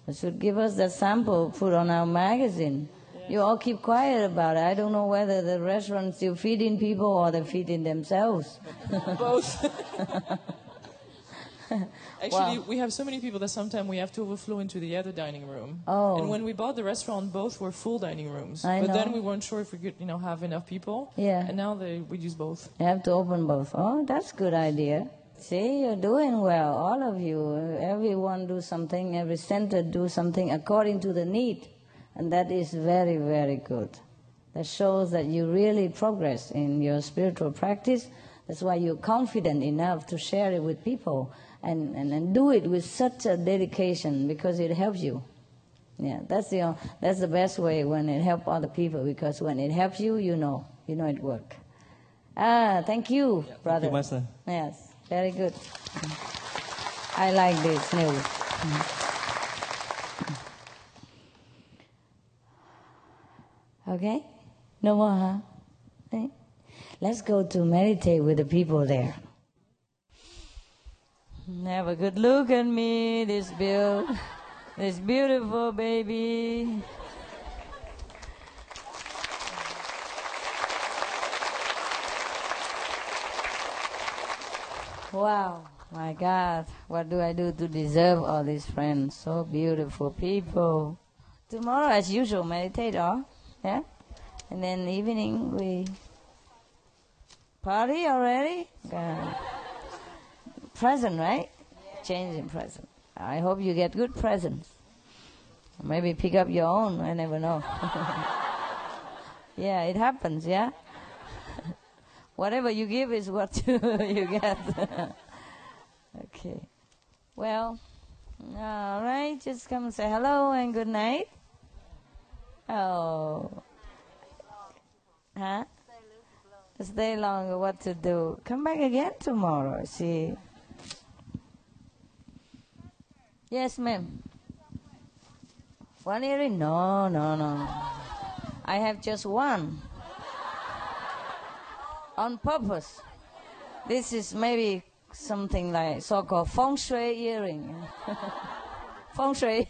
You should give us that sample, put on our magazine. You all keep quiet about it. I don't know whether the restaurants you feeding people or they're feeding themselves. Both. Actually, Wow. we have so many people that sometimes we have to overflow into the other dining room. Oh. And when we bought the restaurant, both were full dining rooms. I but then we weren't sure if we could, you know, have enough people. Yeah. And now they, we use both. You have to open both. Oh, that's a good idea. See, you're doing well, all of you. Everyone do something, every center do something according to the need. And that is very, very good. That shows that you really progress in your spiritual practice. That's why you're confident enough to share it with people and, and, and do it with such a dedication because it helps you. Yeah, that's the, that's the best way when it helps other people because when it helps you, you know, you know it work. Ah, thank you, brother. Thank you, Master. Yes, very good. I like this news. Okay? No more, huh? Let's go to meditate with the people there. Have a good look at me, this bill, this beautiful baby. Wow, my God, what do I do to deserve all these friends? So beautiful people. Tomorrow, as usual, meditate, oh, yeah? And then evening, we party already? God. Present, right? Changing present. I hope you get good presents. Maybe pick up your own, I never know. yeah, it happens, yeah? Whatever you give is what you, you get. okay. Well, all right. Just come say hello and good night. Oh. Huh? Stay longer. What to do? Come back again tomorrow. See. Yes, ma'am. One earring? No, no, no. I have just one on purpose. This is maybe something like so-called feng shui earring. feng shui.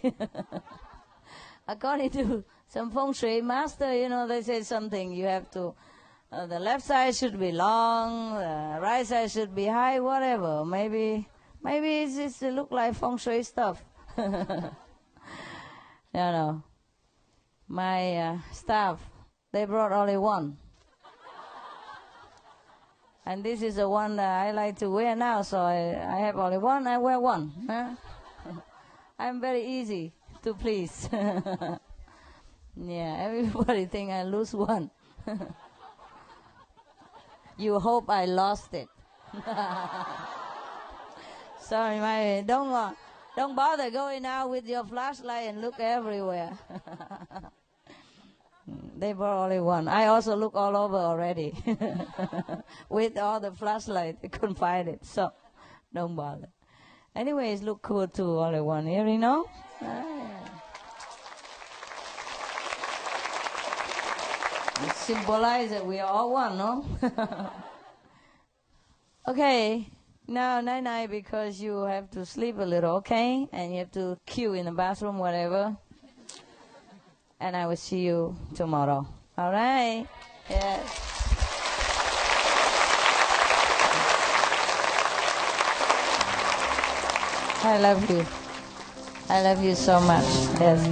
According to some feng shui master, you know, they say something. You have to, uh, the left side should be long, the right side should be high, whatever. Maybe, maybe it's just look like feng shui stuff. no, no. My uh, staff, they brought only one. And this is the one that I like to wear now, so I, I have only one, I wear one. Huh? I'm very easy to please. yeah, everybody think I lose one. you hope I lost it. Sorry, my don't uh, don't bother going out with your flashlight and look everywhere. they brought only one. I also look all over already with all the flashlight. They couldn't find it, so don't bother. Anyways, look cool too. Only one here, you know. Ah. It symbolizes that we are all one, no? okay, now night night because you have to sleep a little, okay? And you have to queue in the bathroom, whatever. And I will see you tomorrow. All right? Yes. I love you. I love you so much. Yes.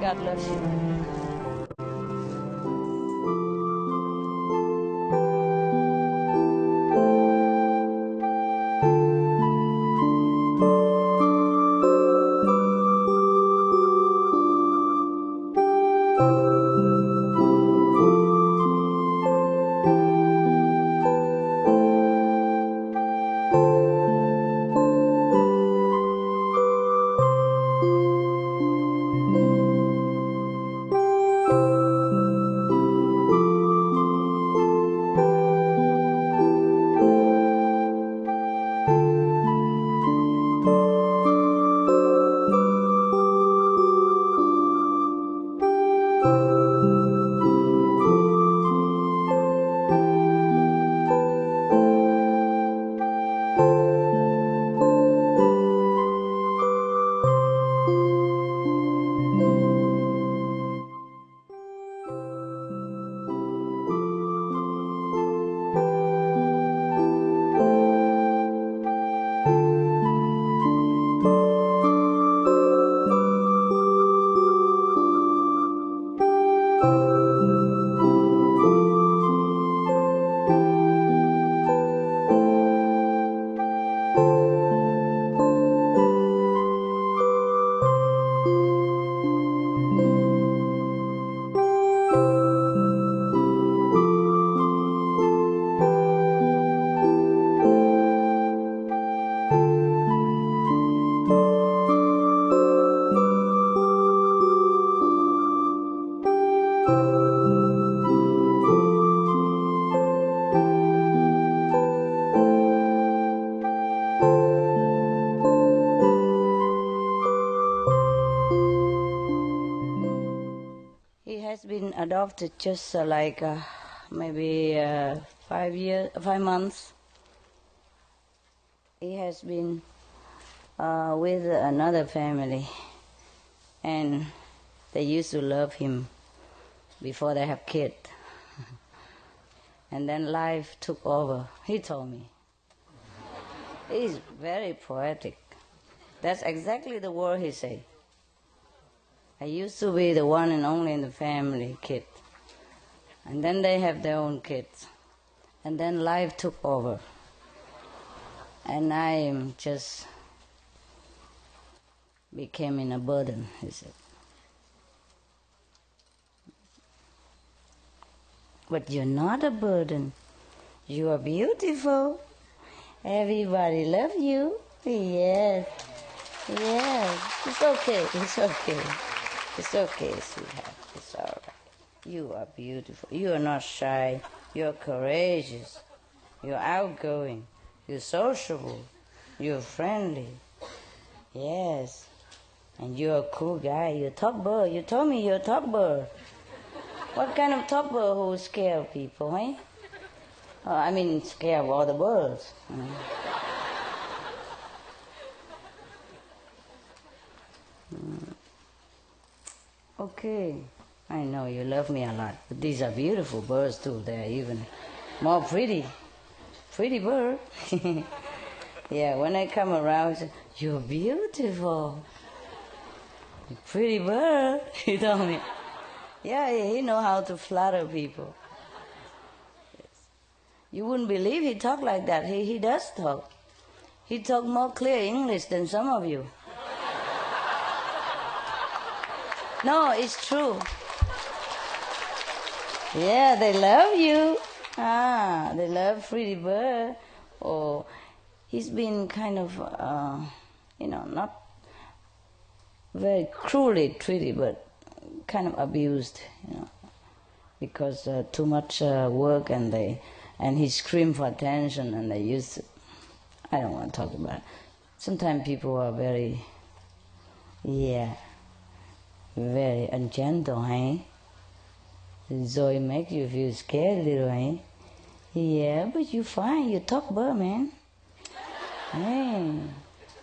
God bless you. Just uh, like uh, maybe uh, five years, five months. He has been uh, with another family, and they used to love him before they have kid. and then life took over. He told me. He's very poetic. That's exactly the word he said. I used to be the one and only in the family kid. And then they have their own kids. And then life took over. And I just became in a burden, he said. But you're not a burden. You are beautiful. Everybody love you. Yes. Yes. It's okay. It's okay. It's okay, sweetheart. You are beautiful. You are not shy. You're courageous. You're outgoing. You're sociable. You're friendly. Yes. And you're a cool guy. You're a top bird. You told me you're a top bird. What kind of top bird who scare people, eh? Oh, I mean, scare all the birds. know. Mm. Okay, I know you love me a lot, but these are beautiful birds too. They're even more pretty. Pretty bird. yeah, when I come around, you're beautiful. Pretty bird, he told me. Yeah, he know how to flatter people. You wouldn't believe he talk like that. He, he does talk. He talk more clear English than some of you. No, it's true. Yeah, they love you. Ah, they love Pretty Bird. Or he's been kind of, uh, you know, not very cruelly treated, but kind of abused, you know, because uh, too much uh, work and they, and he screamed for attention and they used I don't want to talk about it. Sometimes people are very, yeah, very ungentle, hey? So it makes you feel scared little, hey? Yeah, but you fine, you talk bird, man. Hey,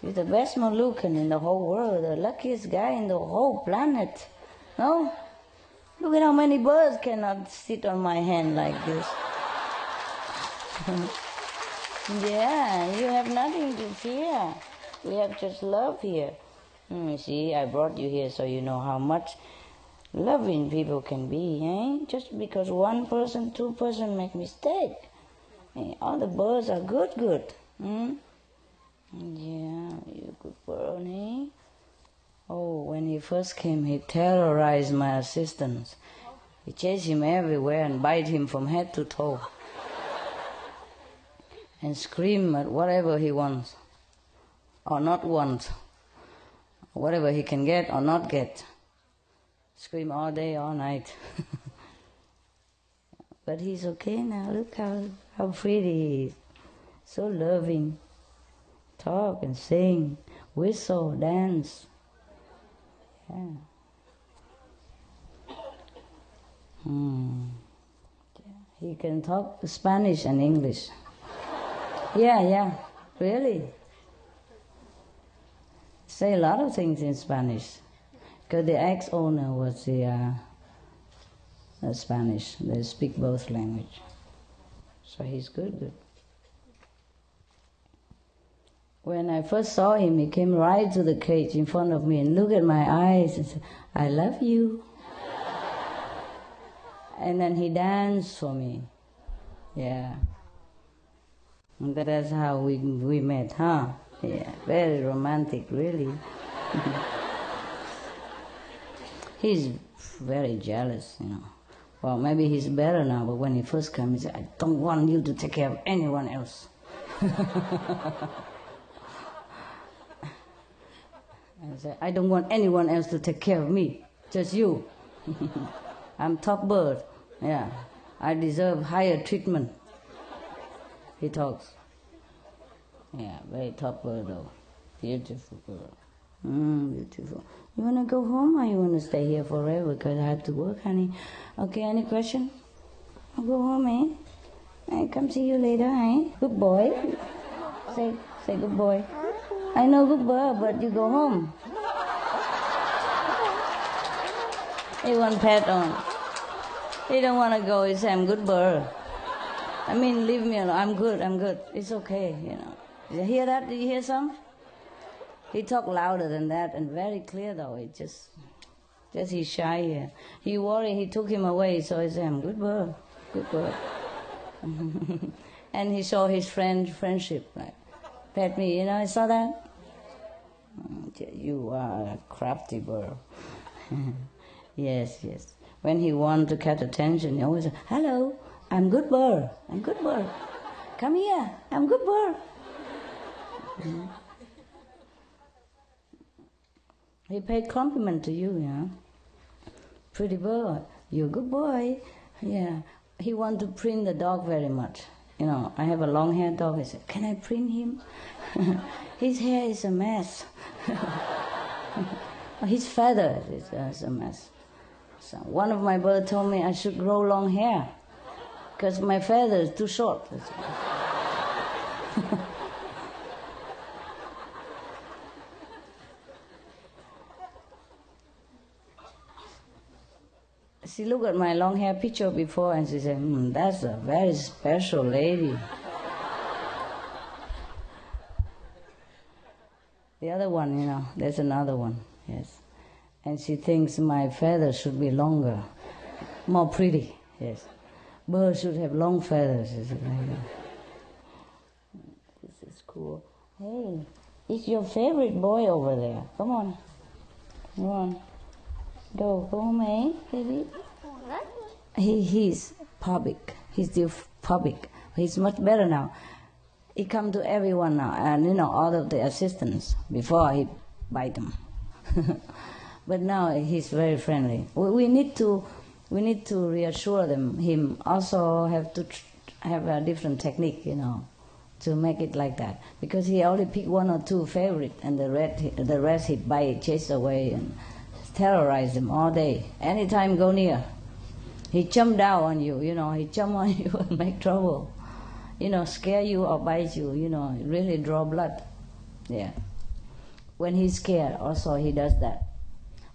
you're the best Moluccan in the whole world, the luckiest guy in the whole planet. No? Look at how many birds cannot sit on my hand like this. yeah, you have nothing to fear. We have just love here. Mm, see, I brought you here so you know how much loving people can be, eh? Just because one person, two person make mistake. Eh, all the birds are good, good. Hmm? Yeah, you good bird, eh? Oh, when he first came, he terrorized my assistants. He chased him everywhere and bite him from head to toe. and scream at whatever he wants, or not wants, whatever he can get or not get. Scream all day, all night. but he's okay now. Look how, how pretty he is. So loving. Talk and sing, whistle, dance. Yeah. Hmm. He can talk Spanish and English. yeah, yeah, really. Say a lot of things in Spanish. Because the ex-owner was the uh, Spanish. They speak both language. So he's good, good. When I first saw him, he came right to the cage in front of me and looked at my eyes and said, I love you. and then he danced for me. Yeah. And that is how we, we met, huh? Yeah, very romantic, really. he's very jealous, you know. Well, maybe he's better now, but when he first came, he said, I don't want you to take care of anyone else. I said, I don't want anyone else to take care of me, just you. I'm top bird. Yeah, I deserve higher treatment. He talks. Yeah, very top bird though. Beautiful girl. Mm, beautiful. You want to go home or you want to stay here forever? Because I have to work, honey. Okay, any question? I'll go home, eh? I come see you later, eh? Good boy. Say, say good boy. I know good boy, but you go home. He want pat on. He don't want to go. He say, I'm good boy. I mean, leave me alone. I'm good. I'm good. It's okay, you know. You hear that? Did you hear some? He talked louder than that and very clear though. It just, just he's shy here. He worried. He took him away. So I said, hmm, good bird, good bird." and he saw his friend friendship, like pet me. You know, I saw that. Mm, you are a crafty bird. yes, yes. When he wanted to catch attention, he always said, "Hello, I'm good bird. I'm good bird. Come here. I'm good bird." Mm-hmm. He paid compliment to you, yeah. Pretty boy, you're a good boy. Yeah. He wanted to print the dog very much. You know, I have a long haired dog. He said, Can I print him? His hair is a mess. His feather is, is a mess. So one of my birds told me I should grow long hair because my feather is too short. she looked at my long hair picture before and she said, hmm, that's a very special lady. the other one, you know, there's another one, yes. And she thinks my feathers should be longer, more pretty, yes. Birds should have long feathers. This is cool. Hey, it's your favorite boy over there. Come on. Come on. Go, go home, eh, baby? He, he's public. He's still public. He's much better now. he come to everyone now, and you know all of the assistants before he bite them. but now he's very friendly. We, we need to we need to reassure them. Him also have to tr- have a different technique, you know, to make it like that because he only pick one or two favorite, and the rest the rest he bite, chase away, and terrorize them all day. Anytime go near, he jump down on you, you know, he jump on you and make trouble, you know, scare you or bite you, you know, really draw blood. Yeah. When he's scared, also he does that.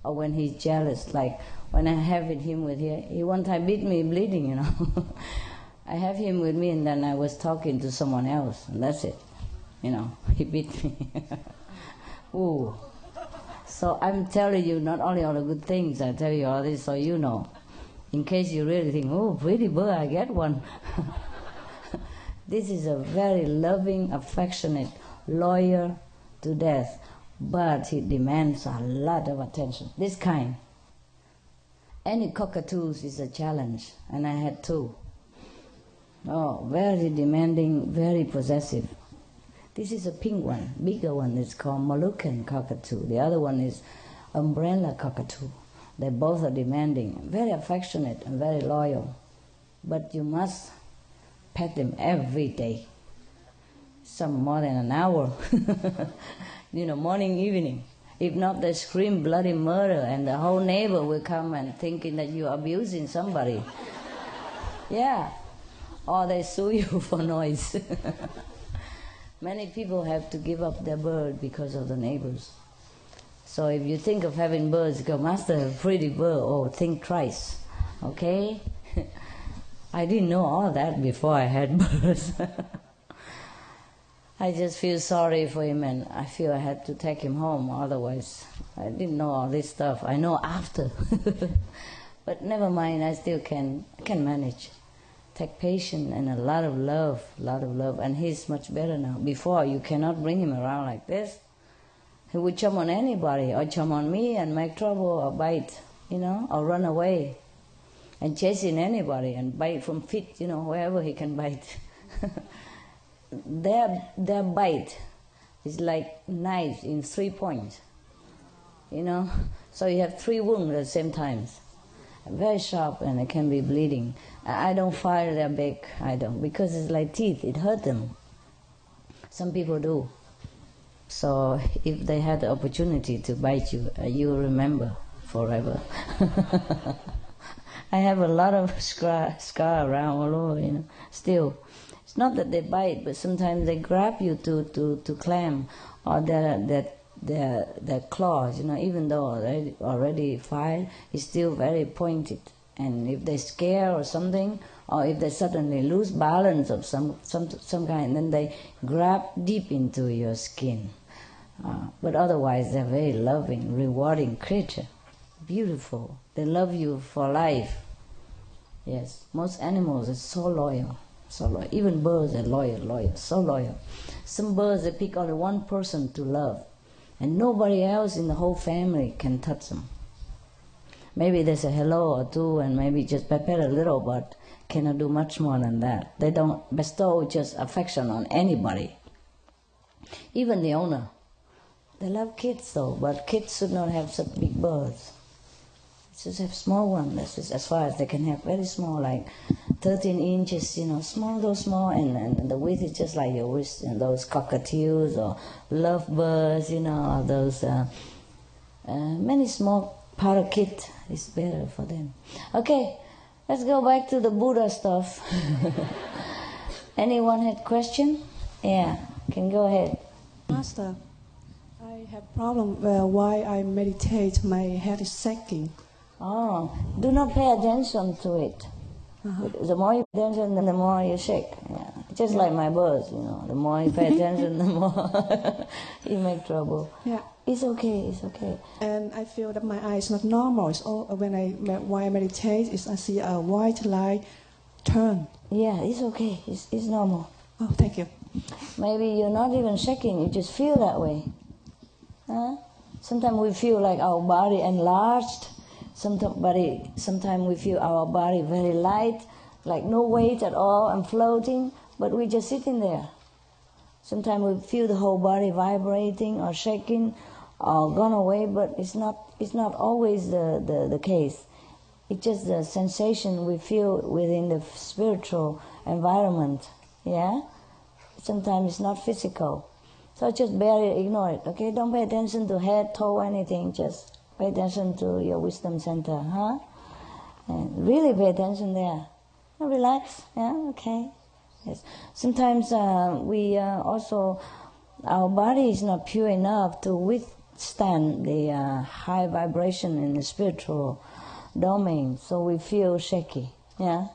Or when he's jealous, like when I have him with here, he one time beat me bleeding, you know. I have him with me and then I was talking to someone else and that's it. You know, he beat me. Ooh. So I'm telling you not only all the good things, I tell you all this so you know. In case you really think, oh, pretty bird, I get one. this is a very loving, affectionate, lawyer to death, but he demands a lot of attention. This kind. Any cockatoos is a challenge, and I had two. Oh, very demanding, very possessive. This is a pink one, bigger one It's called Moluccan cockatoo. The other one is umbrella cockatoo. They both are demanding, very affectionate and very loyal. But you must pet them every day. Some more than an hour. you know, morning, evening. If not, they scream bloody murder, and the whole neighbor will come and thinking that you're abusing somebody. yeah. Or they sue you for noise. Many people have to give up their bird because of the neighbors. So if you think of having birds, go, Master, pretty bird, oh, think twice. Okay? I didn't know all that before I had birds. I just feel sorry for him and I feel I had to take him home, otherwise, I didn't know all this stuff. I know after. but never mind, I still can, can manage. Take patience and a lot of love, a lot of love, and he's much better now. Before, you cannot bring him around like this. He would jump on anybody, or jump on me and make trouble, or bite, you know, or run away, and chasing anybody and bite from feet, you know, wherever he can bite. their their bite is like knives in three points, you know. So you have three wounds at the same time, very sharp, and it can be bleeding. I don't fire their beak, I don't, because it's like teeth. It hurt them. Some people do. So if they had the opportunity to bite you, uh, you remember forever. I have a lot of scar, scar around all over, you know. Still, it's not that they bite, but sometimes they grab you to, to, to climb, or their, their, their, their claws, you know, even though already, already fired, it's still very pointed. And if they scare or something, or if they suddenly lose balance of some, some, some kind, then they grab deep into your skin. But otherwise, they're very loving, rewarding creature. Beautiful. They love you for life. Yes, most animals are so loyal, so loyal. Even birds are loyal, loyal, so loyal. Some birds they pick only one person to love, and nobody else in the whole family can touch them. Maybe they say hello or two, and maybe just pet a little, but cannot do much more than that. They don't bestow just affection on anybody. Even the owner. They love kids though, but kids should not have such big birds. Just have small ones. That's just as far as they can have. Very small, like 13 inches, you know, small, though small, and, and the width is just like your wrist. And those cockatoos or lovebirds, you know, those uh, uh, many small parakeet is better for them. Okay, let's go back to the Buddha stuff. Anyone had question? Yeah, can go ahead. Master, I have problem uh, why I meditate, my head is shaking. Oh, do not pay attention to it. Uh-huh. The more you pay attention, the more you shake. Yeah. Just like my birds, you know. The more you pay attention, the more you make trouble. Yeah. It's okay. It's okay. And I feel that my eye is not normal. It's all, when I while I meditate, is I see a white light turn. Yeah, it's okay. It's, it's normal. Oh, thank you. Maybe you're not even shaking. You just feel that way. Huh? Sometimes we feel like our body enlarged. Sometimes, sometimes we feel our body very light, like no weight at all and floating, but we're just sitting there. Sometimes we feel the whole body vibrating or shaking or gone away, but it's not, it's not always the, the, the case. It's just the sensation we feel within the spiritual environment. Yeah? Sometimes it's not physical. So just barely ignore it, okay? Don't pay attention to head, toe, anything. Just pay attention to your wisdom center, huh? And really pay attention there. Relax, yeah, okay. Yes. Sometimes uh, we uh, also, our body is not pure enough to withstand the uh, high vibration in the spiritual domain, so we feel shaky. Yeah,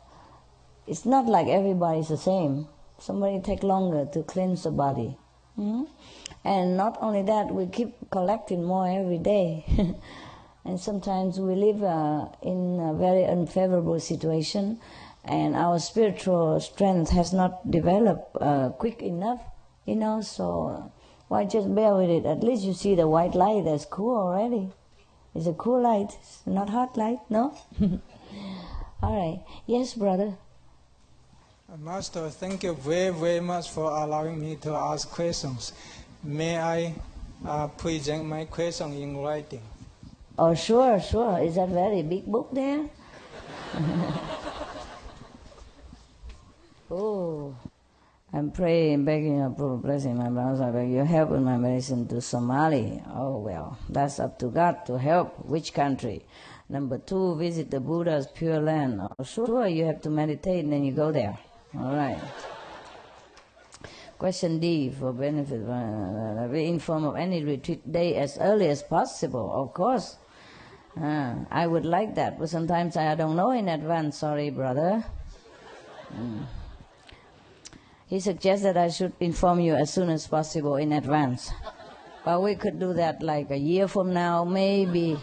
it's not like everybody's the same. Somebody take longer to cleanse the body, hmm and not only that, we keep collecting more every day. and sometimes we live uh, in a very unfavorable situation and our spiritual strength has not developed uh, quick enough, you know, so why just bear with it? At least you see the white light, that's cool already. It's a cool light, it's not hot light, no? All right. Yes, brother. Uh, Master, thank you very, very much for allowing me to ask questions. May I uh, present my question in writing? Oh, sure, sure. Is that very big book there? Oh, I'm praying, begging your blessing, my brothers. I beg your help in my medicine to Samadhi. Oh, well, that's up to God to help. Which country? Number two, visit the Buddha's pure land. Oh, sure, you have to meditate and then you go there. All right. Question D for benefit. Uh, be informed of any retreat day as early as possible. Of course. Uh, I would like that, but sometimes I don't know in advance. Sorry, brother. Mm. He that I should inform you as soon as possible in advance. But we could do that like a year from now, maybe.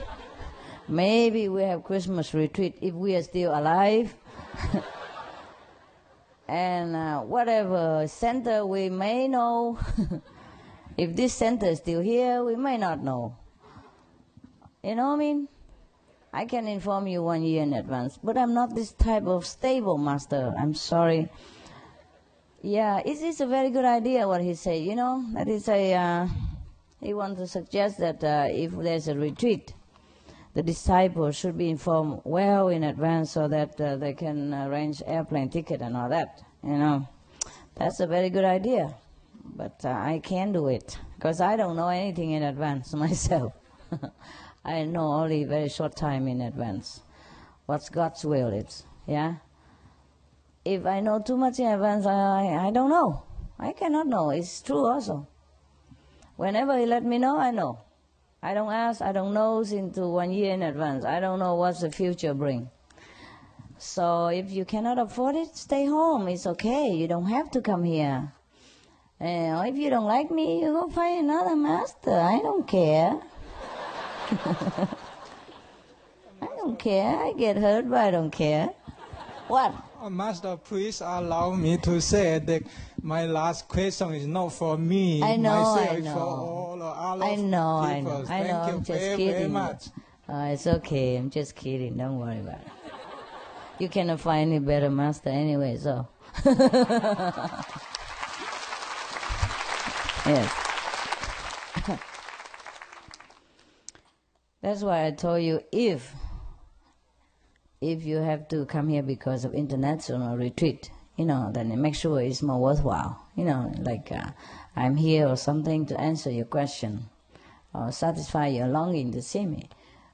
Maybe we have Christmas retreat if we are still alive. and uh, whatever center we may know, if this center is still here, we may not know. You know what I mean? I can inform you one year in advance, but I'm not this type of stable master. I'm sorry. Yeah, it is a very good idea what he said. You know, that is a. Uh, he wants to suggest that uh, if there's a retreat, the disciples should be informed well in advance so that uh, they can arrange airplane ticket and all that. You know, that's a very good idea, but uh, I can't do it because I don't know anything in advance myself. I know only very short time in advance. What's God's will is, yeah if I know too much in advance, I, I don't know. I cannot know. It's true also. Whenever he let me know, I know. I don't ask, I don't know into one year in advance. I don't know what the future bring. So if you cannot afford it, stay home. It's okay. You don't have to come here. And if you don't like me, you go find another master. I don't care. I don't care. I get hurt, but I don't care. What? Master, please allow me to say that my last question is not for me. I know, myself, I know. For all other I know, I know. I know, I'm just very, kidding. very much. Uh, it's okay. I'm just kidding. Don't worry about it. You cannot find any better master anyway, so. yes. That's why I told you if if you have to come here because of international retreat, you know, then make sure it's more worthwhile. You know, like uh, I'm here or something to answer your question or satisfy your longing to see me.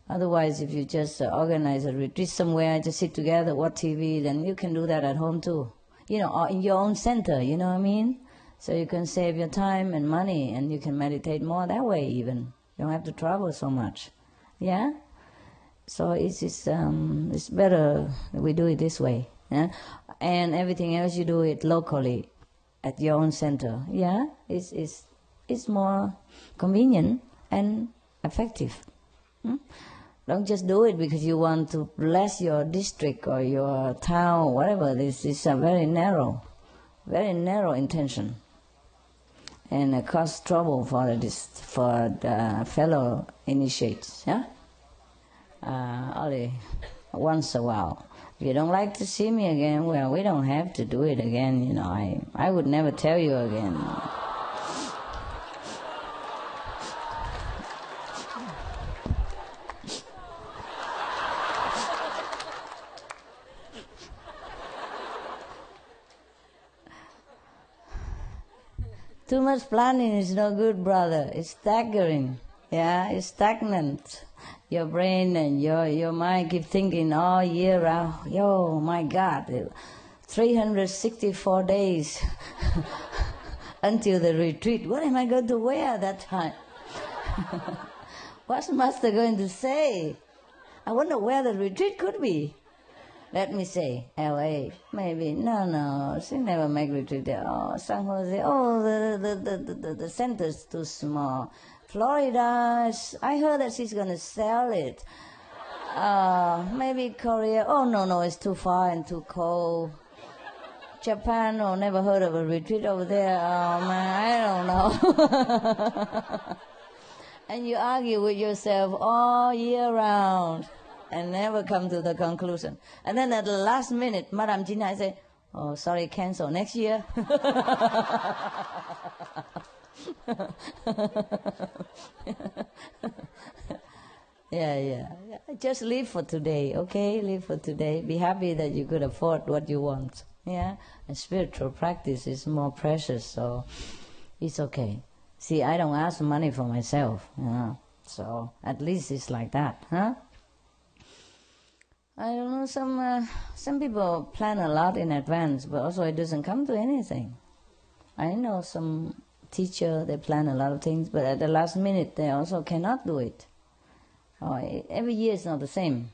Otherwise, if you just uh, organize a retreat somewhere, just sit together, watch TV, then you can do that at home too. You know, or in your own center, you know what I mean? So you can save your time and money and you can meditate more that way even. You don't have to travel so much. Yeah? So it's, it's, um, it's better we do it this way. Yeah? And everything else you do it locally at your own center. Yeah? It's, it's, it's more convenient and effective. Hmm? Don't just do it because you want to bless your district or your town or whatever. This is a very narrow, very narrow intention. And it causes trouble for the, for the fellow initiates. Yeah? uh, Ollie, once a while. If you don't like to see me again, well, we don't have to do it again, you know. I, I would never tell you again. Too much planning is no good, brother. It's staggering. Yeah, it's stagnant. Your brain and your, your mind keep thinking all year round, yo, my God, 364 days until the retreat. What am I going to wear that time? What's Master going to say? I wonder where the retreat could be. Let me say, LA, maybe. No, no, she never make retreat there. Oh, San Jose, oh, the, the, the, the, the, center's too small. Florida, I heard that she's going to sell it. Uh, maybe Korea. Oh, no, no, it's too far and too cold. Japan, oh, never heard of a retreat over there. Oh, man, I don't know. and you argue with yourself all year round and never come to the conclusion. And then at the last minute, Madame Jina say, "Oh, sorry, cancel next year." yeah, yeah. Just live for today, okay? Live for today. Be happy that you could afford what you want. Yeah, and spiritual practice is more precious, so it's okay. See, I don't ask money for myself, you know. So at least it's like that, huh? I don't know. Some uh, some people plan a lot in advance, but also it doesn't come to anything. I know some teacher they plan a lot of things, but at the last minute they also cannot do it. Oh, every year is not the same.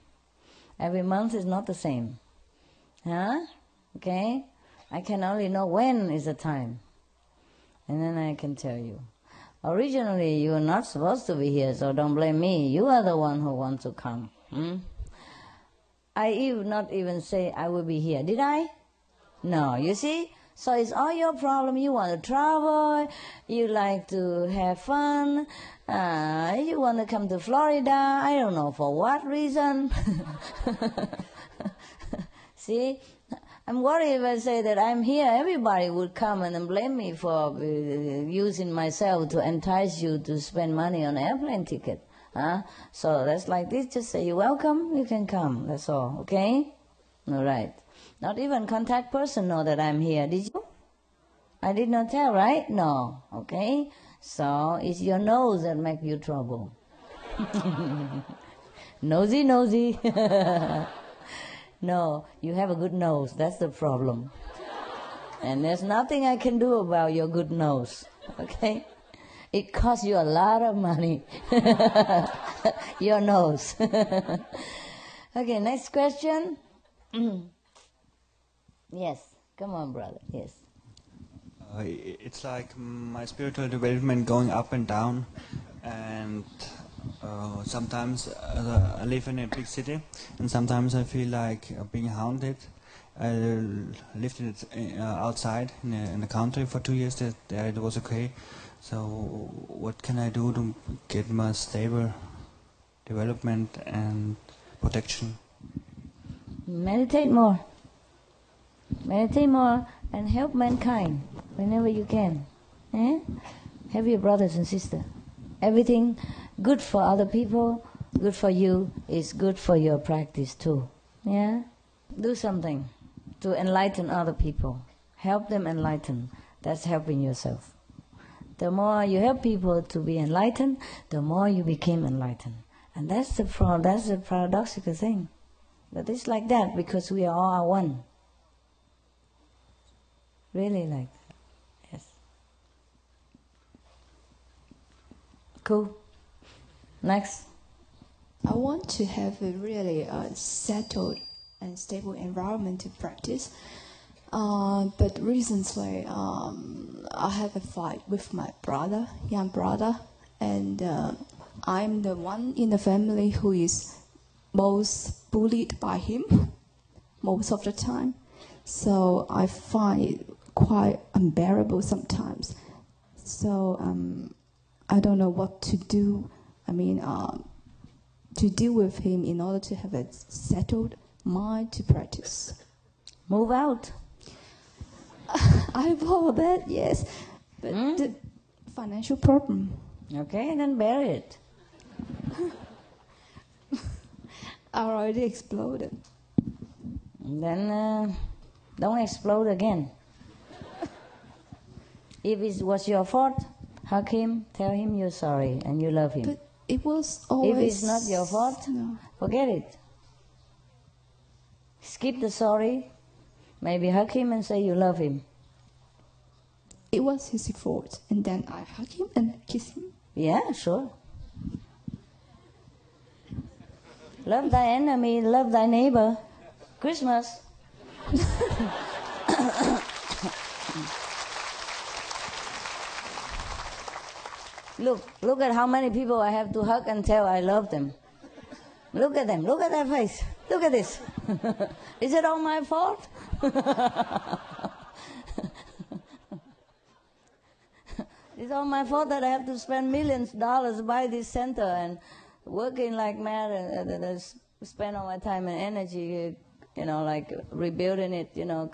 Every month is not the same. Huh? Okay? I can only know when is the time. And then I can tell you. Originally, you were not supposed to be here, so don't blame me. You are the one who wants to come. Hmm? I even not even say I will be here. Did I? No. You see? So it's all your problem. You want to travel. You like to have fun. Uh, you want to come to Florida. I don't know for what reason. see? I'm worried if I say that I'm here, everybody would come and blame me for uh, using myself to entice you to spend money on airplane ticket. Huh? So that's like this. Just say you're welcome. You can come. That's all. Okay. All right. Not even contact person know that I'm here. Did you? I did not tell, right? No. Okay. So it's your nose that make you trouble. nosy, nosy. no, you have a good nose. That's the problem. And there's nothing I can do about your good nose. Okay? It costs you a lot of money. Your nose. okay, next question. yes, come on, brother. Yes. Uh, it's like my spiritual development going up and down, and uh, sometimes uh, I live in a big city, and sometimes I feel like being haunted. I lived it, uh, outside in the, in the country for two years. That it was okay, so, what can I do to get more stable development and protection? Meditate more. Meditate more and help mankind whenever you can. Eh? Have your brothers and sisters. Everything good for other people, good for you, is good for your practice too. Yeah? Do something to enlighten other people. Help them enlighten. That's helping yourself. The more you help people to be enlightened, the more you became enlightened. And that's the that's the paradoxical thing. But it's like that because we are all one. Really like that. Yes. Cool. Next. I want to have a really uh, settled and stable environment to practice. Uh, but recently, um, I have a fight with my brother, young brother, and uh, I'm the one in the family who is most bullied by him most of the time. So I find quite unbearable sometimes. So um, I don't know what to do. I mean, uh, to deal with him in order to have a settled mind to practice. Move out. I follow that, yes. But Hmm? the financial problem. Okay, then bear it. I already exploded. Then uh, don't explode again. If it was your fault, hug him, tell him you're sorry and you love him. But it was always. if it's not your fault, No. forget it. Skip the sorry. Maybe hug him and say you love him. It was his fault, and then I hug him and kiss him. Yeah, sure. Love thy enemy, love thy neighbor. Christmas. look, look at how many people I have to hug and tell I love them. Look at them, look at their face. Look at this. Is it all my fault? It's all my fault that I have to spend millions of dollars buy this center and working like mad and, and, and spend all my time and energy, uh, you know, like rebuilding it, you know,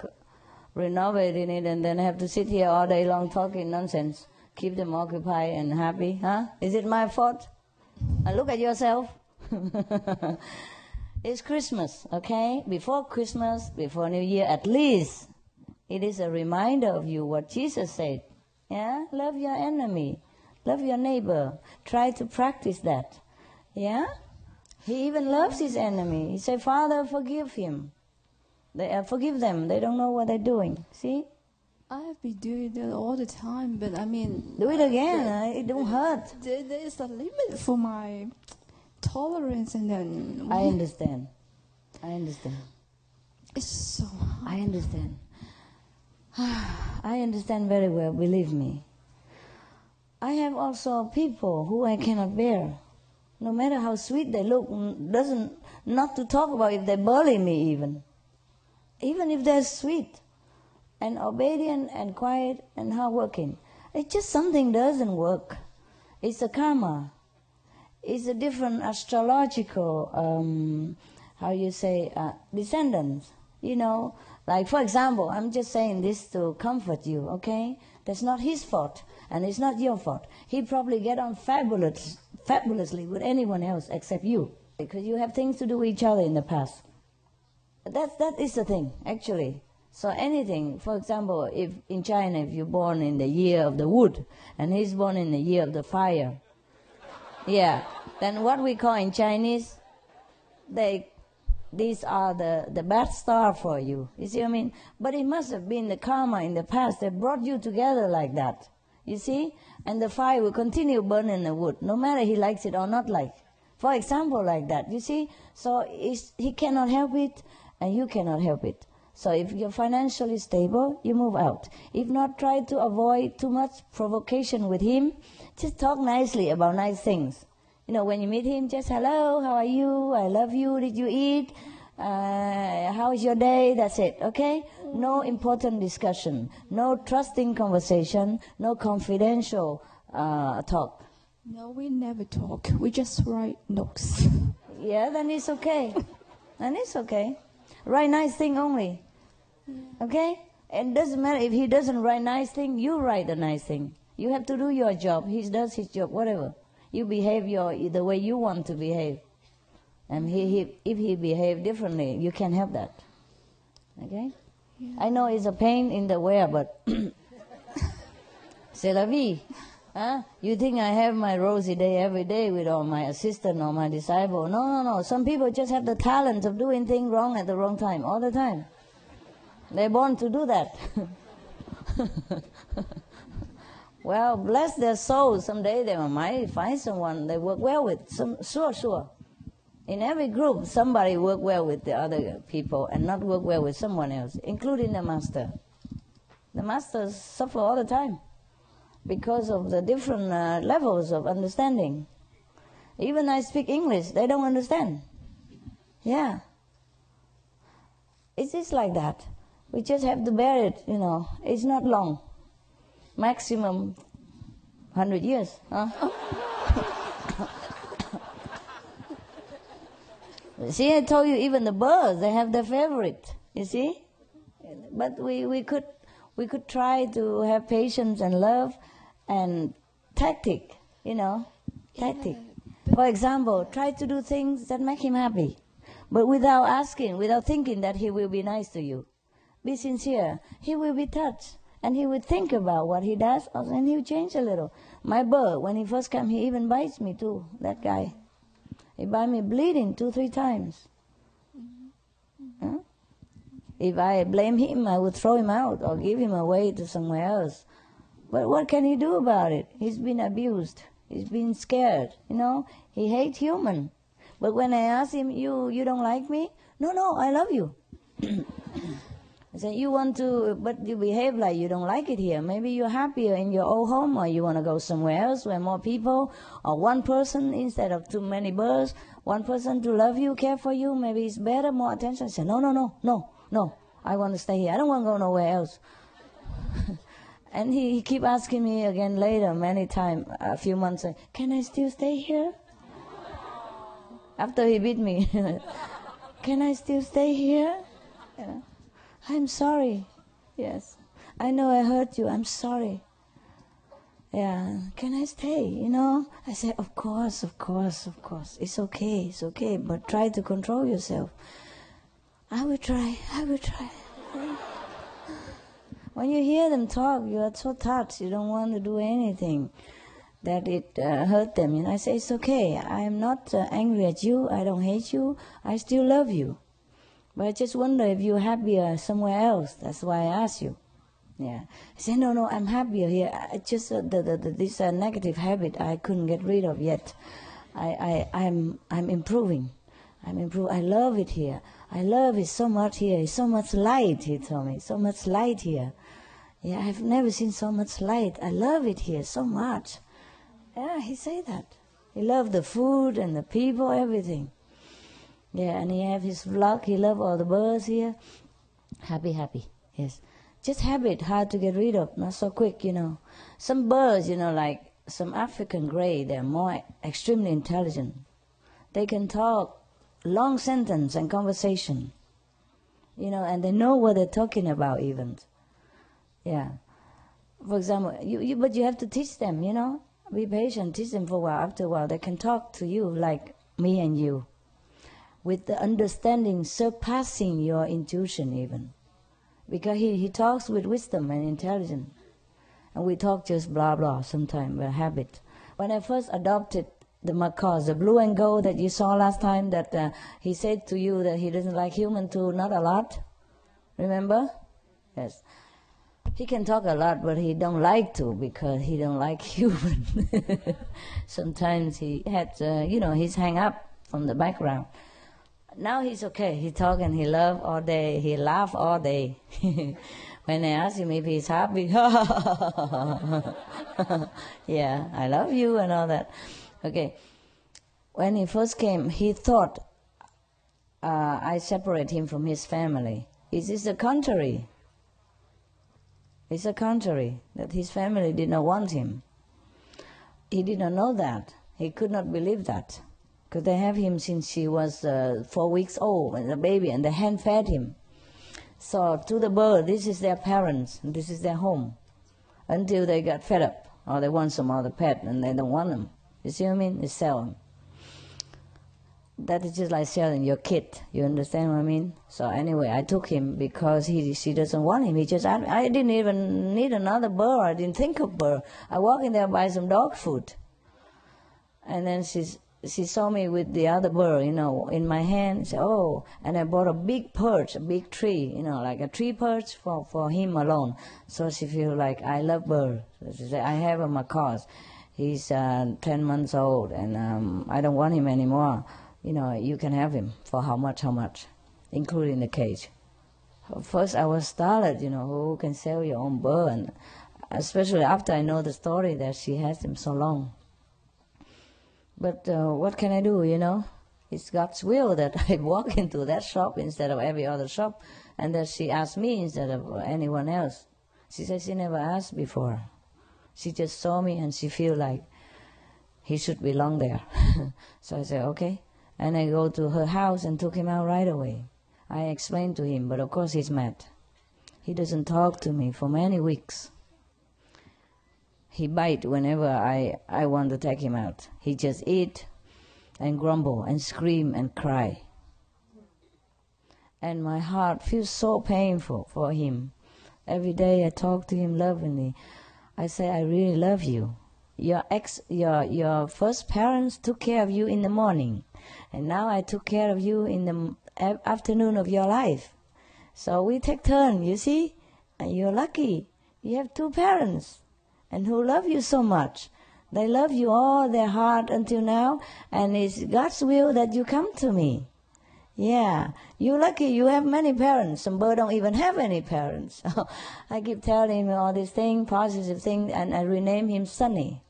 renovating it, and then have to sit here all day long talking nonsense. Keep them occupied and happy, huh? Is it my fault? Look at yourself. it's Christmas, okay? Before Christmas, before New Year, at least it is a reminder of you what Jesus said. Yeah? Love your enemy. Love your neighbor. Try to practice that. Yeah? He even loves his enemy. He said, Father, forgive him. They, uh, forgive them. They don't know what they're doing. See? I have been doing that all the time, but I mean. Do it again. uh, it don't hurt. There, there is a limit for my tolerance, and then. I understand. I understand. It's so I understand. I understand very well, believe me. I have also people who I cannot bear. No matter how sweet they look, doesn't not to talk about if they bully me even. Even if they're sweet and obedient and quiet and hardworking. It's just something doesn't work. It's a karma. It's a different astrological, um, how you say, uh, descendants. You know, like for example, I'm just saying this to comfort you, okay? That's not his fault, and it's not your fault. He probably get on fabulous, fabulously with anyone else except you, because you have things to do with each other in the past. That that is the thing, actually. So anything, for example, if in China, if you're born in the year of the wood, and he's born in the year of the fire, yeah, then what we call in Chinese, they, these are the, the bad star for you. You see what I mean? But it must have been the karma in the past that brought you together like that. You see? And the fire will continue burning the wood, no matter he likes it or not like. For example, like that. You see? So he cannot help it, and you cannot help it. So if you're financially stable, you move out. If not, try to avoid too much provocation with him. Just talk nicely about nice things. You know, when you meet him, just hello, how are you? I love you. Did you eat? Uh, how's your day? That's it. Okay? No important discussion. No trusting conversation. No confidential uh, talk. No, we never talk. We just write notes. Yeah, then it's okay. then it's okay. Write nice thing only. Okay? It doesn't matter if he doesn't write nice thing, you write a nice thing. You have to do your job. He does his job, whatever. You behave your the way you want to behave. And he, he if he behave differently, you can help that. Okay? I know it's a pain in the way, but c'est la vie. Huh? You think I have my rosy day every day with all my assistant or my disciple? No, no, no. Some people just have the talent of doing things wrong at the wrong time, all the time. They're born to do that. well, bless their souls. Someday they might find someone they work well with. Some, sure, sure. In every group, somebody work well with the other people and not work well with someone else, including the master. The masters suffer all the time because of the different uh, levels of understanding. Even I speak English, they don't understand. Yeah. It's like that. We just have to bear it, you know. It's not long. Maximum 100 years. Huh? see, I told you, even the birds, they have their favorite. You see? But we, we could we could try to have patience and love and tactic, you know, tactic. For example, try to do things that make him happy, but without asking, without thinking that he will be nice to you. Be sincere. He will be touched. And he would think about what he does, and he would change a little. My bird, when he first came, he even bites me too, that guy. He bite me bleeding two, three times. Mm-hmm. Huh? If I blame him, I would throw him out or give him away to somewhere else. But what can he do about it? He's been abused. He's been scared. You know, he hates human. But when I ask him, "You, you don't like me?" No, no, I love you. I said, "You want to, but you behave like you don't like it here. Maybe you're happier in your old home, or you want to go somewhere else where more people, or one person instead of too many birds. One person to love you, care for you. Maybe it's better, more attention." I said, "No, no, no, no, no. I want to stay here. I don't want to go nowhere else." And he, he keep asking me again later, many times, a few months, can I still stay here? After he beat me, can I still stay here? I'm sorry. Yes. I know I hurt you. I'm sorry. Yeah. Can I stay? You know? I said, of course, of course, of course. It's okay. It's okay. But try to control yourself. I will try. I will try. When you hear them talk, you are so touched. You don't want to do anything that it uh, hurt them. And I say, it's okay. I am not uh, angry at you. I don't hate you. I still love you. But I just wonder if you're happier somewhere else. That's why I ask you. Yeah. I say, no, no, I'm happier here. I just uh, the, the, the, this uh, negative habit I couldn't get rid of yet. I, I, I'm, I'm improving. I'm improving. I love it here. I love it so much here. It's so much light, he told me. So much light here. Yeah, I've never seen so much light. I love it here so much. Yeah, he said that. He loved the food and the people, everything. Yeah, and he have his flock. He love all the birds here. Happy, happy. Yes. Just habit, hard to get rid of. Not so quick, you know. Some birds, you know, like some African gray, they're more extremely intelligent. They can talk long sentence and conversation. You know, and they know what they're talking about even. Yeah. For example, you, you but you have to teach them, you know. Be patient, teach them for a while. After a while, they can talk to you like me and you, with the understanding surpassing your intuition even, because he, he talks with wisdom and intelligence, and we talk just blah blah sometimes by habit. When I first adopted the macaws, the blue and gold that you saw last time, that uh, he said to you that he doesn't like human too, not a lot. Remember? Yes. He can talk a lot, but he don't like to because he don't like human. Sometimes he had, uh, you know, he's hang up from the background. Now he's okay. He talk and he love all day. He laugh all day. when I ask him if he's happy, yeah, I love you and all that. Okay. When he first came, he thought uh, I separate him from his family. It is the contrary. It's the contrary, that his family did not want him. He did not know that. He could not believe that. Because they have him since he was uh, four weeks old, and a baby, and the hand fed him. So to the bird, this is their parents, this is their home. Until they got fed up, or they want some other pet, and they don't want them. You see what I mean? They sell them that is just like selling your kid. You understand what I mean? So anyway, I took him because he she doesn't want him. He just I, I didn't even need another bird. I didn't think of bird. I walk in there buy some dog food, and then she's she saw me with the other bird, you know, in my hand. Said, "Oh!" And I bought a big perch, a big tree, you know, like a tree perch for for him alone. So she feel like I love bird. So she said, "I have a macaws. He's uh, ten months old, and um, I don't want him anymore." you know, you can have him for how much, how much, including the cage. First, I was startled, you know, who can sell your own bird, and especially after I know the story that she has him so long. But uh, what can I do, you know? It's God's will that I walk into that shop instead of every other shop, and that she asked me instead of anyone else. She said she never asked before. She just saw me and she feel like he should belong there. so I said, okay. And I go to her house and took him out right away. I explained to him, but of course he's mad. He doesn't talk to me for many weeks. He bite whenever I, I want to take him out. He just eat and grumble and scream and cry. And my heart feels so painful for him. Every day I talk to him lovingly. I say, I really love you. Your ex, your, your first parents took care of you in the morning. And now I took care of you in the afternoon of your life. So we take turn, you see? And you're lucky. You have two parents and who love you so much. They love you all their heart until now, and it's God's will that you come to me. Yeah, you're lucky. You have many parents. Some bird don't even have any parents. I keep telling him all these things, positive things, and I rename him Sunny.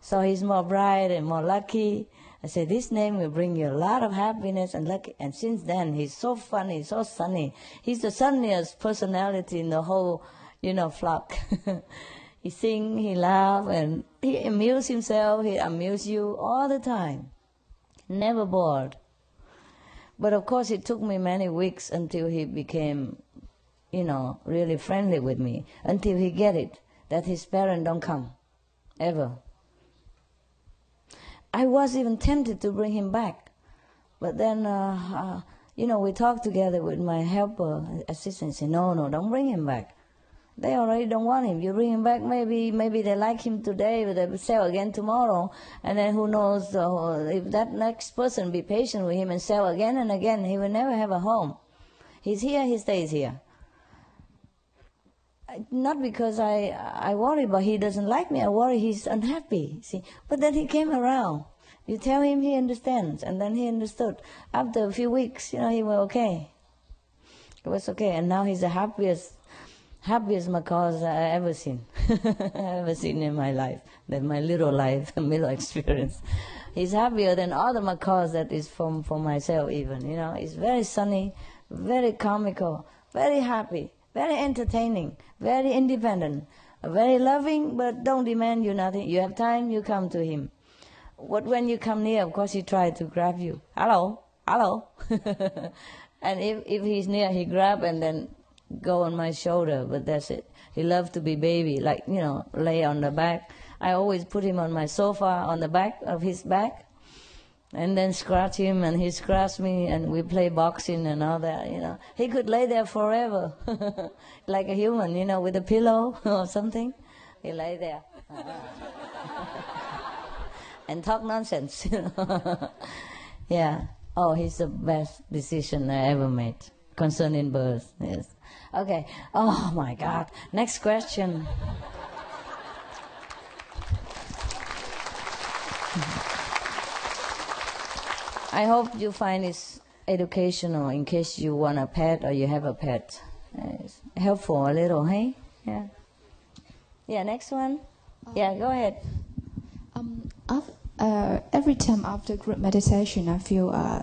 So he's more bright and more lucky. I say this name will bring you a lot of happiness and luck. And since then, he's so funny, so sunny. He's the sunniest personality in the whole, you know, flock. he sing, he laugh, and he amuse himself. He amuse you all the time. Never bored. But of course, it took me many weeks until he became, you know, really friendly with me. Until he get it that his parents don't come, ever. I was even tempted to bring him back, but then, uh, uh, you know, we talked together with my helper assistant. Said, "No, no, don't bring him back. They already don't want him. You bring him back, maybe, maybe they like him today, but they sell again tomorrow, and then who knows uh, if that next person be patient with him and sell again and again, he will never have a home. He's here, he stays here. Not because I I worry, but he doesn't like me. I worry he's unhappy. See, but then he came around. You tell him he understands, and then he understood. After a few weeks, you know, he was okay. It was okay, and now he's the happiest happiest macaws I ever seen. Ever seen in my life, that my little life, little experience. He's happier than all the macaws that is from for myself even. You know, he's very sunny, very comical, very happy, very entertaining, very independent, very loving, but don't demand you nothing. You have time, you come to him. What when you come near, of course he try to grab you. Hello, hello. and if if he's near, he grab and then go on my shoulder, but that's it. He loves to be baby, like, you know, lay on the back. I always put him on my sofa on the back of his back and then scratch him and he scratch me and we play boxing and all that, you know. He could lay there forever, like a human, you know, with a pillow or something. He lay there. and talk nonsense, you know. yeah. Oh, he's the best decision I ever made concerning birth. Yes. Okay. Oh my God. Next question. I hope you find this educational in case you want a pet or you have a pet. It's helpful a little, hey? Yeah. Yeah, next one. Yeah, go ahead. Um, uh, every time after group meditation, I feel uh,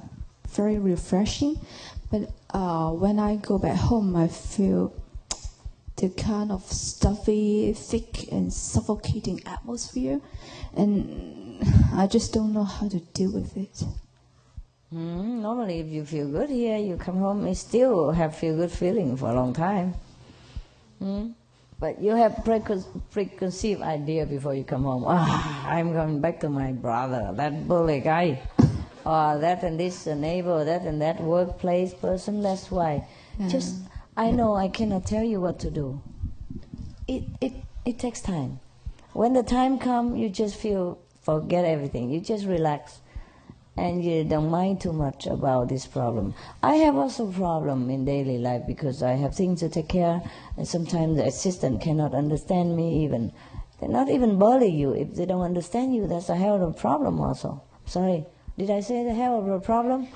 very refreshing. But uh, when I go back home, I feel the kind of stuffy, thick, and suffocating atmosphere, and I just don't know how to deal with it. Mm, normally, if you feel good here, you come home, you still have feel good feeling for a long time. Mm? But you have precon- preconceived idea before you come home. Ah, I'm going back to my brother, that bully guy, or that and this uh, neighbor, that and that workplace person. That's why. Just I know I cannot tell you what to do. It it it takes time. When the time comes, you just feel forget everything. You just relax and you don't mind too much about this problem. I have also problem in daily life because I have things to take care, and sometimes the assistant cannot understand me even. They not even bully you if they don't understand you. That's a hell of a problem also. Sorry, did I say the hell of a problem?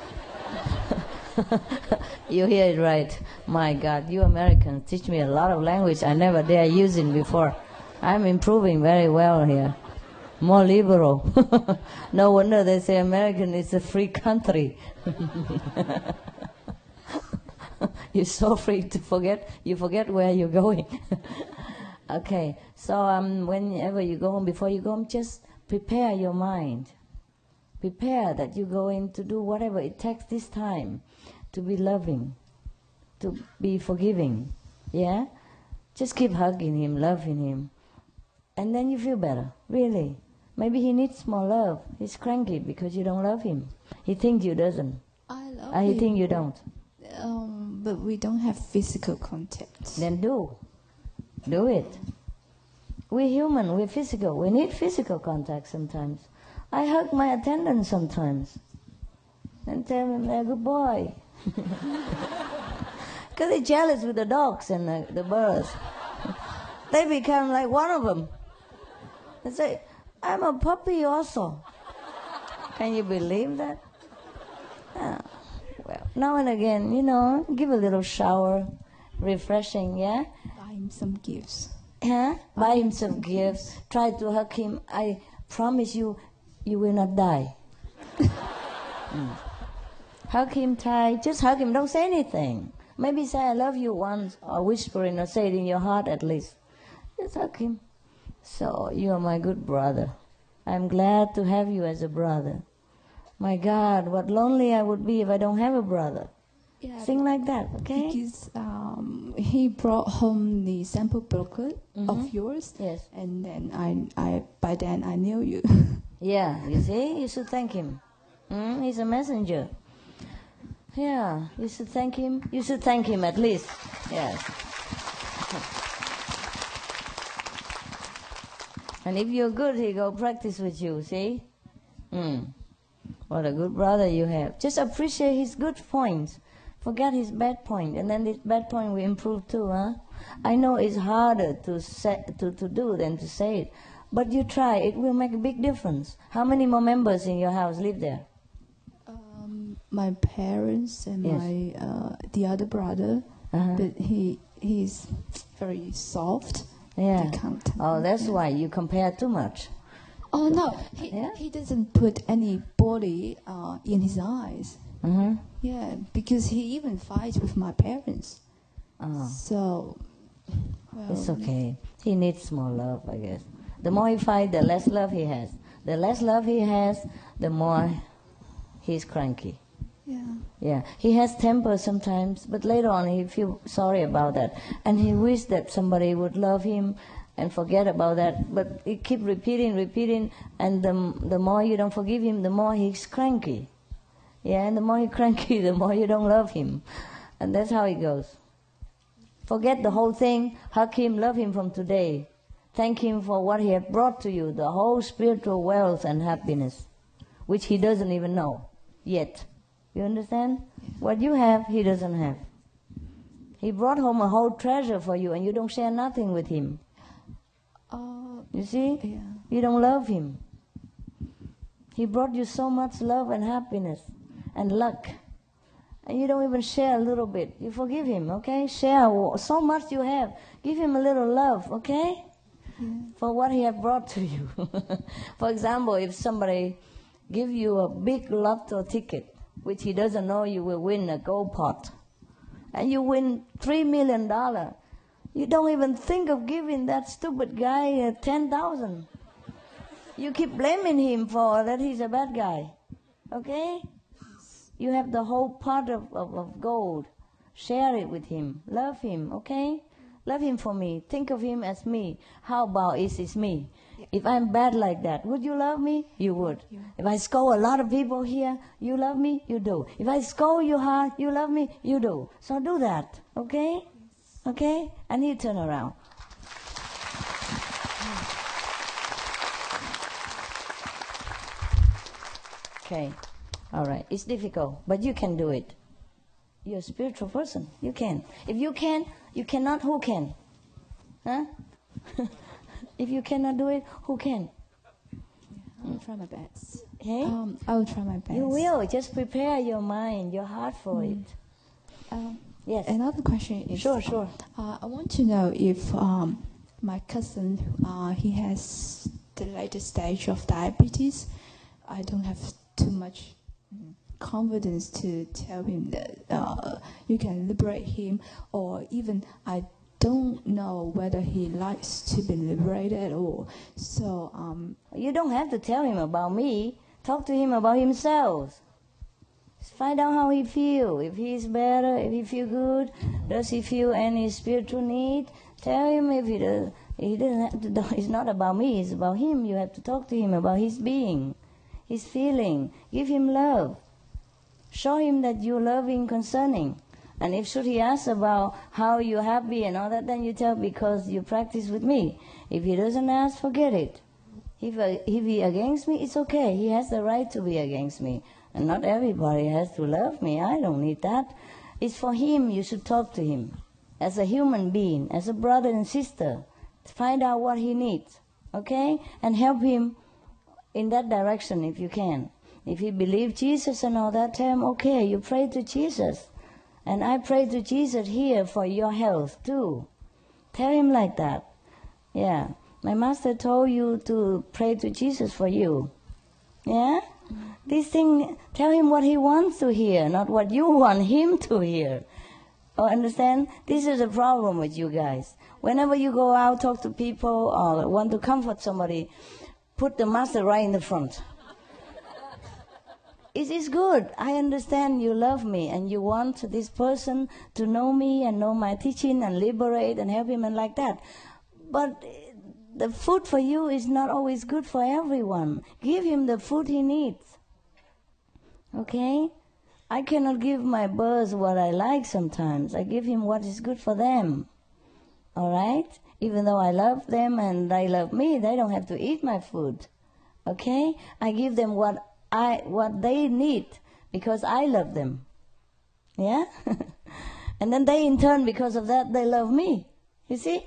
you hear it right. My God, you Americans teach me a lot of language I never dare using before. I'm improving very well here more liberal. no wonder they say American is a free country. you're so free to forget, you forget where you're going. okay, so um, whenever you go home, before you go home, just prepare your mind. Prepare that you're going to do whatever it takes this time to be loving, to be forgiving. Yeah? Just keep hugging him, loving him. And then you feel better, really. Maybe he needs more love. He's cranky because you don't love him. He thinks you doesn't. I love he him. think you don't. Um, but we don't have physical contact. Then do. Do it. We're human, we're physical. We need physical contact sometimes. I hug my attendant sometimes and tell them they're a good boy. Because they're jealous with the dogs and the, the birds. they become like one of them. They say, I'm a puppy also. Can you believe that? Ah, well, now and again, you know, give a little shower, refreshing, yeah? Buy him some gifts. Huh? Buy him some gifts. Try to hug him. I promise you, you will not die. Mm. Hug him tight. Just hug him. Don't say anything. Maybe say I love you once, or whispering, or say it in your heart at least. Just hug him. So you are my good brother. I'm glad to have you as a brother. My God, what lonely I would be if I don't have a brother. Yeah, Sing like that, okay? Because um, he brought home the sample booklet Mhm. of yours. Yes. And then I, I, by then I knew you. Yeah, you see, you should thank him. Mm, he's a messenger. Yeah, you should thank him. You should thank him at least. Yes. And if you're good, he go practice with you. See? Mm. What a good brother you have. Just appreciate his good points. Forget his bad point, and then this bad point will improve too, huh? I know it's harder to say, to, to do than to say it, but you try. It will make a big difference. How many more members in your house live there? um, my parents and Yes. my uh, the other brother, Uh-huh. but he he's very soft. Yeah. Oh, that's why you compare too much. Oh no, he he doesn't put any body uh, in his eyes. Mm-hmm. Yeah, because he even fights with my parents. Oh. So, well, It's okay. He needs more love, I guess. The more he fights, the less love he has. The less love he has, the more he's cranky. Yeah. Yeah, he has temper sometimes, but later on he feel sorry about that, and he wish that somebody would love him and forget about that. But he keep repeating, repeating, and the the more you don't forgive him, the more he's cranky. Yeah, and the more he's cranky, the more you don't love him, and that's how it goes. Forget the whole thing, hug him, love him from today. Thank him for what he has brought to you, the whole spiritual wealth and happiness, which he doesn't even know yet. You understand? What you have, he doesn't have. He brought home a whole treasure for you, and you don't share nothing with him. Uh, You see? yeah. You don't love him. He brought you so much love and happiness and luck. And you don't even share a little bit. You forgive him, okay? Share so much you have. Give him a little love, okay? For what he has brought to you. For example, if somebody give you a big lotto ticket, which he doesn't know you will win a gold pot, and you win three million dollar, you don't even think of giving that stupid guy uh, ten thousand. You keep blaming him for that he's a bad guy. Okay? You have the whole pot of, of, of gold. Share it with him. Love him, okay? Love him for me. Think of him as me. How about is it's me? If I'm bad like that, would you love me? You would. If I scold a lot of people here, you love me? You do. If I scold you hard, you love me? You do. So do that, okay? Okay? And you turn around. Okay. All right. It's difficult, but you can do it. You're a spiritual person. You can. If you can, you cannot, who can? Huh? if you cannot do it, who can? I'll try my best. Okay? Um, I will try my best. You will. Just prepare your mind, your heart for it. Um, yes. Another question is. Sure, sure. Uh, I want to know if um, my cousin uh, he has the latest stage of diabetes. I don't have too much mm, confidence to tell him that uh, you can liberate him, or even I don't know whether he likes to be liberated or so. Um, You don't have to tell him about me. Talk to him about himself. Find out how he feel. If he's better, if he feel good, does he feel any spiritual need? Tell him if he does. He doesn't have to. do- It's not about me. It's about him. You have to talk to him about his being, his feeling. Give him love. Show him that you love him concerning. And if should he ask about how you're happy and all that, then you tell because you practice with me. If he doesn't ask, forget it. If, uh, if he against me, it's okay. He has the right to be against me. And not everybody has to love me. I don't need that. It's for him you should talk to him. As a human being, as a brother and sister. Find out what he needs. Okay? And help him in that direction if you can. If he believe Jesus and all that, him, okay, you pray to Jesus. And I pray to Jesus here for your health too. Tell him like that. Yeah. My master told you to pray to Jesus for you. Yeah? This thing, tell him what he wants to hear, not what you want him to hear. Oh, understand? This is a problem with you guys. Whenever you go out, talk to people, or want to comfort somebody, put the master right in the front. It is good. I understand you love me and you want this person to know me and know my teaching and liberate and help him and like that. But the food for you is not always good for everyone. Give him the food he needs. Okay? I cannot give my birds what I like sometimes. I give him what is good for them. All right? Even though I love them and they love me, they don't have to eat my food. Okay? I give them what I what they need because I love them. Yeah? and then they in turn because of that they love me. You see?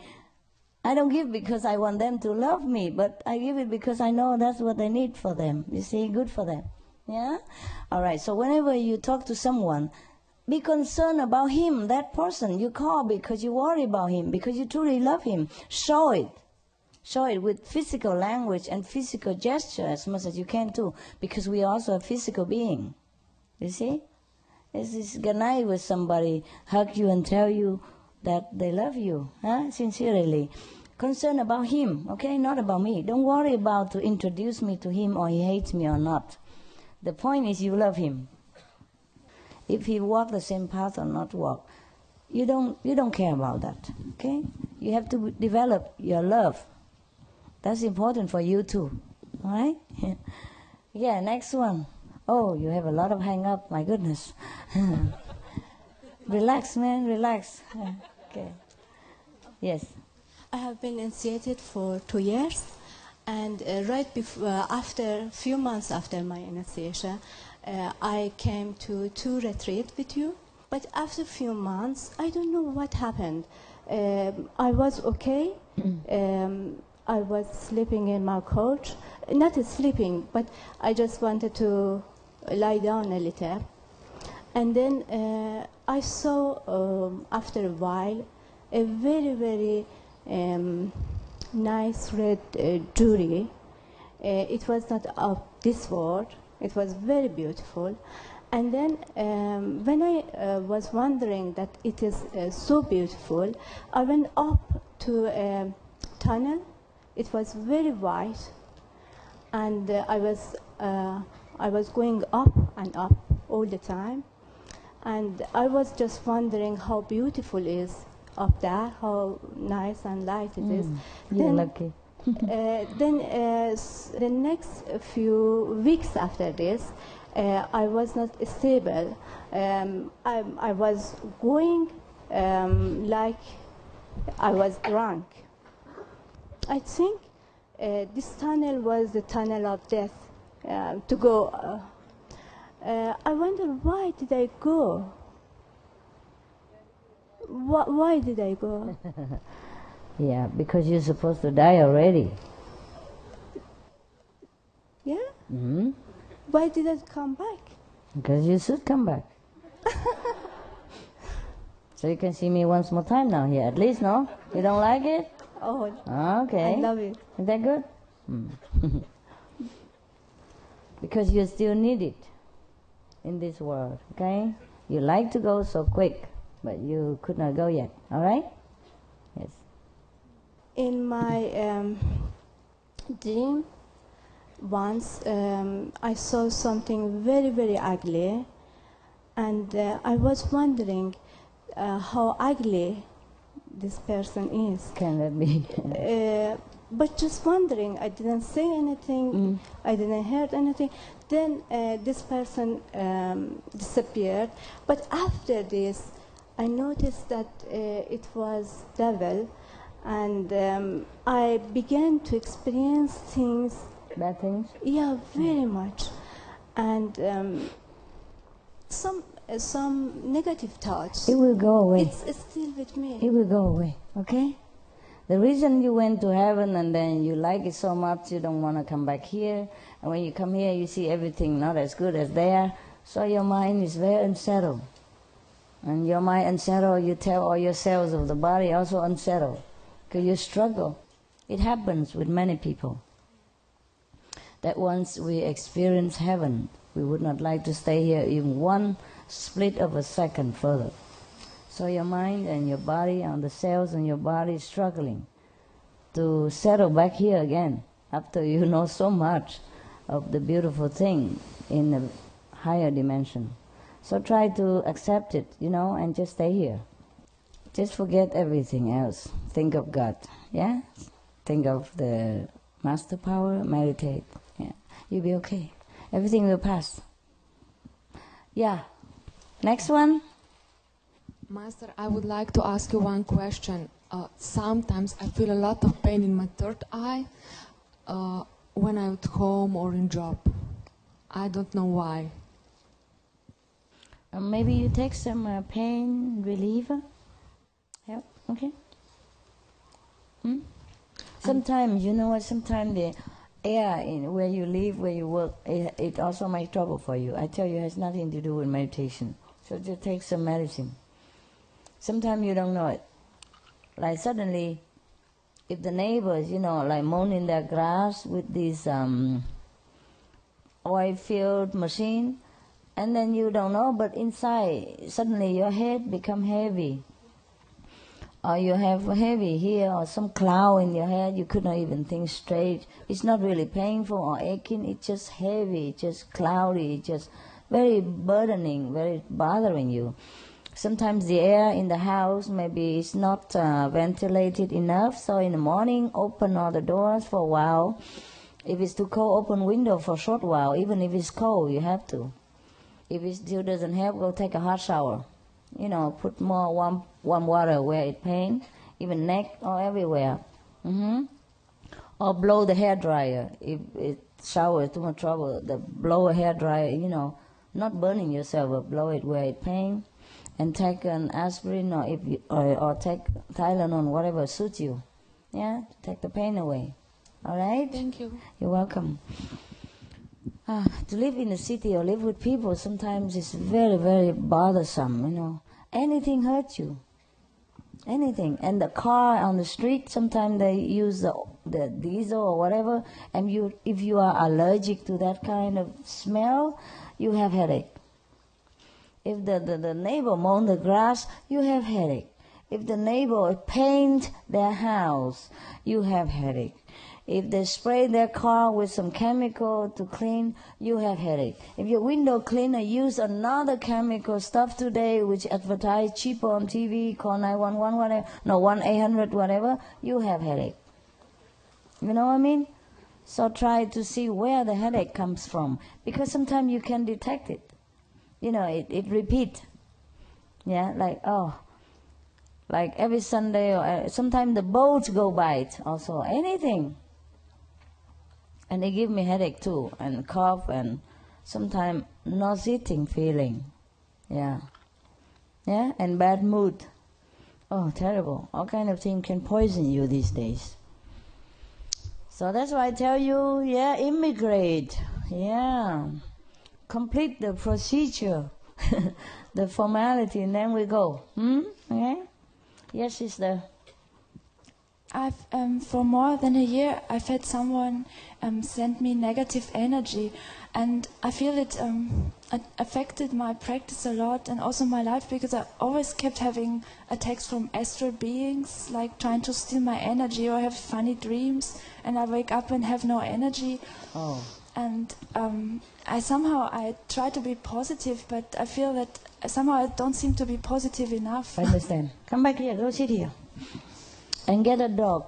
I don't give because I want them to love me, but I give it because I know that's what they need for them. You see, good for them. Yeah? All right. So whenever you talk to someone, be concerned about him, that person. You call because you worry about him, because you truly love him. Show it. Show it with physical language and physical gesture as much as you can too, because we are also a physical being. You see? This is night with somebody, hug you and tell you that they love you, huh? sincerely. Concerned about him, okay? Not about me. Don't worry about to introduce me to him or he hates me or not. The point is you love him. If he walk the same path or not walk, you don't you don't care about that. Okay? You have to develop your love. That's important for you too. All right? yeah, next one. Oh, you have a lot of hang up. My goodness. relax, man. Relax. Okay. Yes. I have been initiated for two years, and uh, right before, uh, after a few months after my initiation, uh, I came to two retreat with you. But after few months, I don't know what happened. Um, I was okay. Um, I was sleeping in my couch, not sleeping, but I just wanted to lie down a little. And then uh, I saw um, after a while a very, very um, nice red uh, jewelry. Uh, it was not of this world. It was very beautiful. And then um, when I uh, was wondering that it is uh, so beautiful, I went up to a tunnel. It was very wide, and uh, I was uh, I was going up and up all the time. And I was just wondering how beautiful it is up there, how nice and light it is. Mm, you're Then- lucky. uh, then uh, the next few weeks after this, uh, I was not stable. Um, I, I was going um, like I was drunk. I think uh, this tunnel was the tunnel of death uh, to go. Uh, uh, I wonder why did I go? Why, why did I go? Yeah, because you're supposed to die already. Yeah? hmm Why did I come back? Because you should come back. so you can see me once more time now here. At least, no? You don't like it? Oh, Okay. I love it. Is that good? Mm. because you still need it in this world, okay? You like to go so quick, but you could not go yet, all right? Yes. In my um, dream, once um, I saw something very, very ugly, and uh, I was wondering uh, how ugly this person is. Can that be? uh, but just wondering, I didn't say anything, I didn't hear anything. Then uh, this person um, disappeared. But after this, I noticed that uh, it was devil, and um, I began to experience things. Bad things. Yeah, very much, and um, some uh, some negative thoughts. It will go away. It's, it's still with me. It will go away, okay? The reason you went to heaven and then you like it so much you don't want to come back here, and when you come here you see everything not as good as there, so your mind is very unsettled. And your mind unsettled, you tell all your cells of the body also unsettled, because you struggle. It happens with many people. That once we experience heaven, we would not like to stay here even one split of a second further. So your mind and your body and the cells in your body struggling to settle back here again after you know so much of the beautiful thing in the higher dimension. So try to accept it, you know, and just stay here. Just forget everything else. Think of God, yeah? Think of the master power, meditate. Yeah. You'll be okay. Everything will pass. Yeah. Next one. Master, I would like to ask you one question. Uh, sometimes I feel a lot of pain in my third eye uh, when I'm at home or in job. I don't know why. Uh, maybe you take some uh, pain reliever. Help, okay? Hmm? Sometimes, you know what, sometimes the air in where you live, where you work, it, it also makes trouble for you. I tell you, it has nothing to do with meditation. So just take some medicine. Sometimes you don't know it. Like suddenly, if the neighbors, you know, like mowing their grass with this um, oil-filled machine, and then you don't know, but inside suddenly your head become heavy, or you have heavy here, or some cloud in your head, you could not even think straight. It's not really painful or aching. It's just heavy, just cloudy, just very burdening, very bothering you. Sometimes the air in the house maybe is not uh, ventilated enough, so in the morning open all the doors for a while. If it's too cold, open window for a short while. Even if it's cold, you have to. If it still doesn't help, go take a hot shower. You know, put more warm warm water where it pain, even neck or everywhere. Mm-hmm. Or blow the hair dryer. If it shower is too much trouble, the blow a hair dryer. You know, not burning yourself, but blow it where it pain and take an aspirin or if you, or, or take Tylenol, whatever suits you. Yeah, to take the pain away. All right. Thank you. You're welcome. Ah, to live in a city or live with people sometimes is very very bothersome. You know, anything hurts you. Anything, and the car on the street. Sometimes they use the the diesel or whatever, and you if you are allergic to that kind of smell, you have headache. If the, the, the neighbor mow the grass, you have headache. If the neighbor paint their house, you have headache. If they spray their car with some chemical to clean, you have headache. If your window cleaner use another chemical stuff today, which advertise cheaper on TV, call 911, whatever, no, 1-800, whatever, you have headache. You know what I mean? So try to see where the headache comes from, because sometimes you can detect it you know, it, it repeat. Yeah, like, oh, like every Sunday or uh, sometimes the boats go by it also, anything. And they give me headache too, and cough, and sometimes nauseating feeling. Yeah. Yeah, and bad mood. Oh, terrible. All kind of thing can poison you these days. So that's why I tell you, yeah, immigrate. Yeah complete the procedure, the formality, and then we go. Hmm? Okay? Yes, sister. I've um, for more than a year I've had someone um, send me negative energy, and I feel it um, affected my practice a lot and also my life because I always kept having attacks from astral beings, like trying to steal my energy or have funny dreams, and I wake up and have no energy. Oh and um, I somehow I try to be positive, but I feel that somehow I don't seem to be positive enough. I understand. Come back here. Go sit here, and get a dog.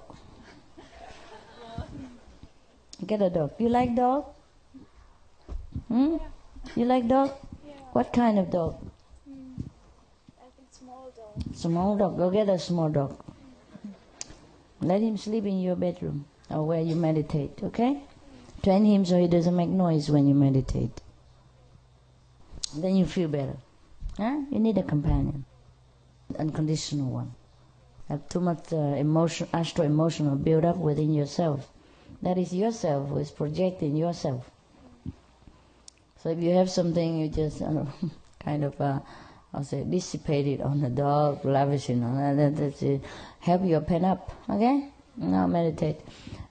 Get a dog. You like dog? Hmm? Yeah. You like dog? Yeah. What kind of dog? Mm. I think small dog. Small dog. Go get a small dog. Let him sleep in your bedroom or where you meditate, okay? Train him so he doesn't make noise when you meditate. Then you feel better. Huh? You need a companion, unconditional one. Have too much uh, emotion, astral emotional build up within yourself. That is yourself who is projecting yourself. So if you have something, you just I kind of, uh, I'll say, dissipate it on the dog, lavishing on that. That's it. Help your pen up, okay? Now meditate.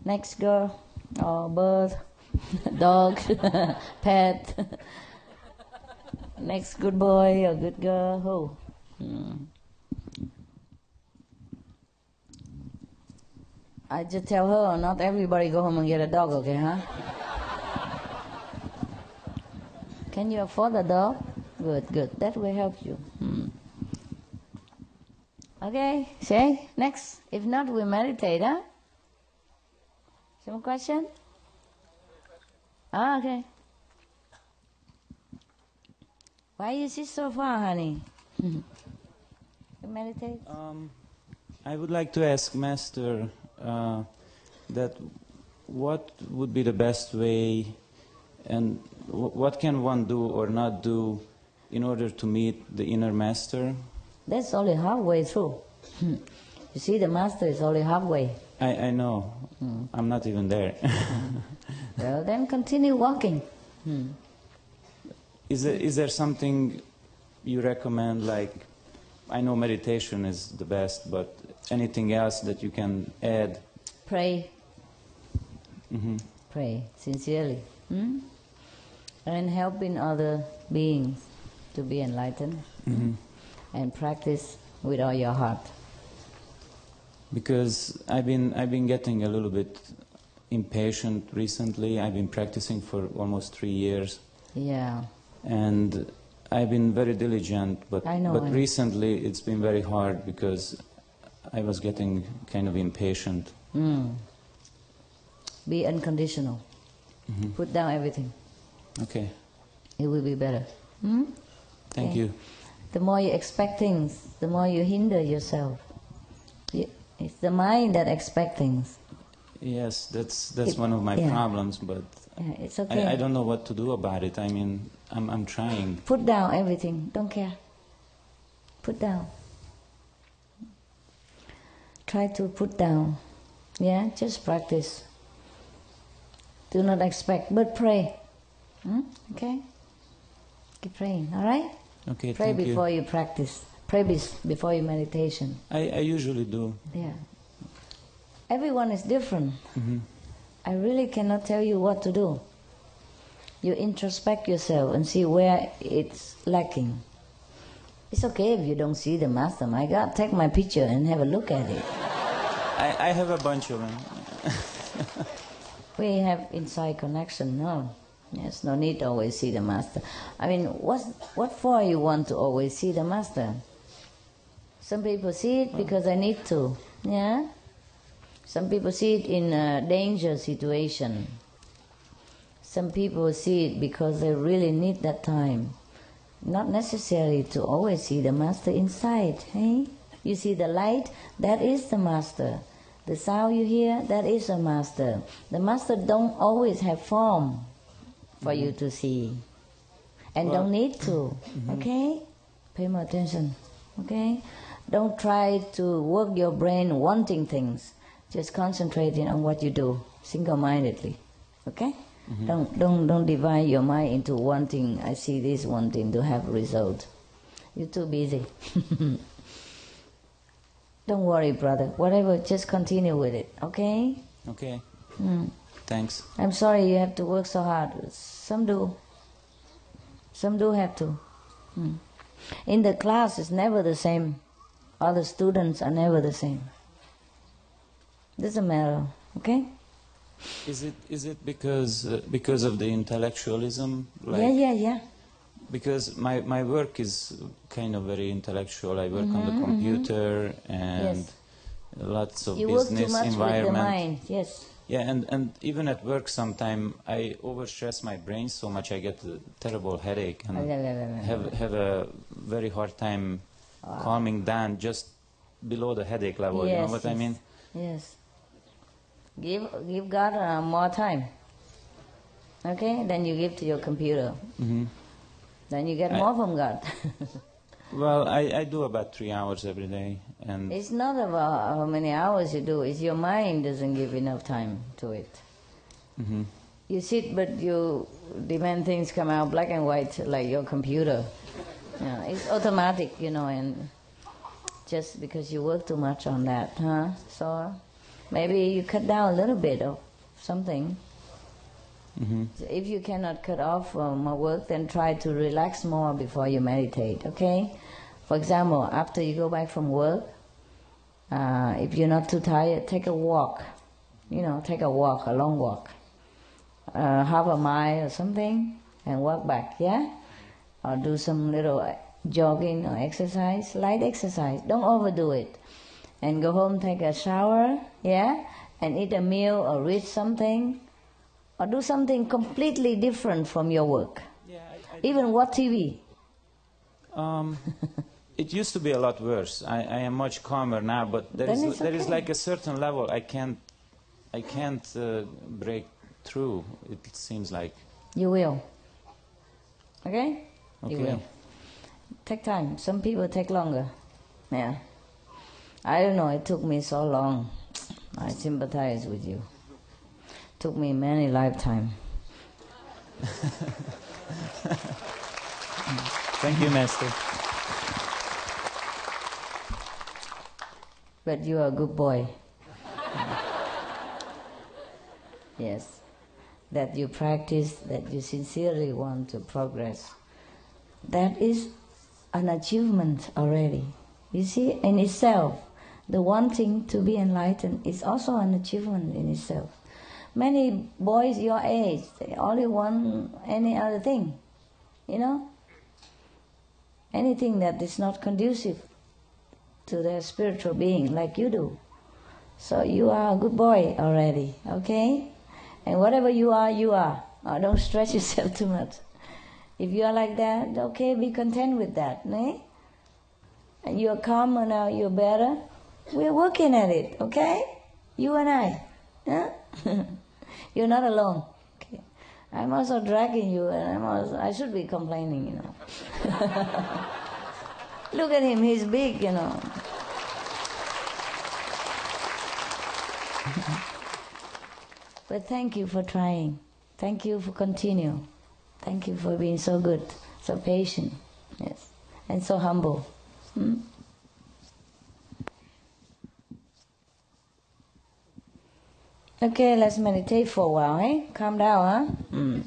Next girl, or bird, dog, pet. Next good boy or good girl, who? Hmm. I just tell her, not everybody go home and get a dog, okay, huh? Can you afford a dog? Good, good. That will help you. Hmm. Okay, say next. If not, we meditate, huh? Some question? Ah, okay. Why is sit so far, honey? you meditate? Um, I would like to ask Master uh, that what would be the best way and w- what can one do or not do in order to meet the inner master? That's only halfway through. you see, the master is only halfway. I, I know. I'm not even there. Well, then continue walking. Hmm. is, there, is there something you recommend? Like, I know meditation is the best, but anything else that you can add? Pray, hmm pray sincerely. Hmm? And helping other beings to be enlightened. hmm And practice with all your heart. Because I've been I've been getting a little bit impatient recently. I've been practicing for almost three years, Yeah. and I've been very diligent. But I know, but recently it's been very hard because I was getting kind of impatient. Mm. Be unconditional. Mhm. Put down everything. Okay, It will be better. Hmm? thank Okay. you. The more you expect things, the more you hinder yourself. It's the mind that expects things. Yes, that's that's It- one of my yeah. problems, but Yeah, it's okay. I, I don't know what to do about it. I mean, I'm I'm trying. Put down everything. Don't care. Put down. Try to put down. Yeah, just practice. Do not expect, but pray. Hmm? Okay? Keep praying, all right? Okay, Pray thank you. before you. practice. Pray before your meditation. I, I usually do. Yeah. Everyone is different. hmm I really cannot tell you what to do. You introspect yourself and see where it's lacking. It's okay if you don't see the master. My God, take my picture and have a look at it. I, I have a bunch of them. We have inside connection, no. Yes, no need to always see the master. I mean, what what for you want to always see the master? Some people see it because I need to, yeah. Some people see it in a danger situation. Some people see it because they really need that time. Not necessary to always see the master inside, hey? You see the light, that is the master. The sound you hear, that is a master. The master don't always have form for you to see. And Well- don't need to. Okay? Pay more attention. Okay? Don't try to work your brain wanting things. Just concentrating on what you do, single-mindedly. Okay? Don't don't don't divide your mind into wanting. I see this wanting to have result. You're too busy. don't worry, brother. Whatever, just continue with it. Okay? Okay, Mm. thanks. I'm sorry you have to work so hard. Some do. Some do have to. Mm. In the class, it's never the same. Other students are never the same. Doesn't matter. Okay? Is it is it because uh, because of the intellectualism? yeah, yeah, yeah. Because my, my work is kind of very intellectual. I work on Mhm, the mhm. computer and Yes. lots of You work business too much with the environment. mind. Yes. Yeah, and, and even at work sometime I overstress my brain so much I get a terrible headache and yeah. have have a very hard time calming down just below the headache level. you know Yes, what I mean? Yes. Give give God uh, more time. Okay, then you give to your computer. hmm Then you get I- more from God. Well, I, I do about three hours every day, and it's not about how many hours you do. It's your mind doesn't give enough time to it. Mhm. You sit, but you demand things come out black and white like your computer. Yeah, it's automatic, you know, and just because you work too much on that, huh? So maybe you cut down a little bit of something. Mhm. So if you cannot cut off from work, then try to relax more before you meditate, okay? For example, after you go back from work, uh, if you're not too tired, take a walk. You know, take a walk, a long walk, uh, half a mile or something, and walk back, yeah? Or do some little jogging or exercise, light exercise. Don't overdo it. And go home, take a shower, yeah? And eat a meal or read something, or do something completely different from your work. Yeah. Even watch TV. um, it used to be a lot worse. I, I am much calmer now, but there Then is it's there is like a certain level I can't I can't uh, break through. It seems like. You will. Okay? You Okay. will. Take time. Some people take longer. Yeah. I don't know, it took me so long. I sympathize with you. Took me many lifetime. Thank you, Master. But you are a good boy. yes. That you practice, that you sincerely want to progress. That is an achievement already. You see, in itself, the wanting to be enlightened is also an achievement in itself. Many boys your age, they only want any other thing, you know? Anything that is not conducive to their spiritual being like you do. So you are a good boy already, okay? And whatever you are, you are. Uh, don't stretch yourself too much. If you are like that, okay, be content with that, eh? And you're calmer now, you're better. We're working at it, okay? You and I. Huh? you're not alone. Okay. I'm also dragging you, and I'm also, I should be complaining, you know. Look at him, he's big, you know. but thank you for trying. Thank you for continue. Thank you for being so good, so patient, yes, and so humble. Hmm? Okay, let's meditate for a while, eh? Calm down, huh? Mm.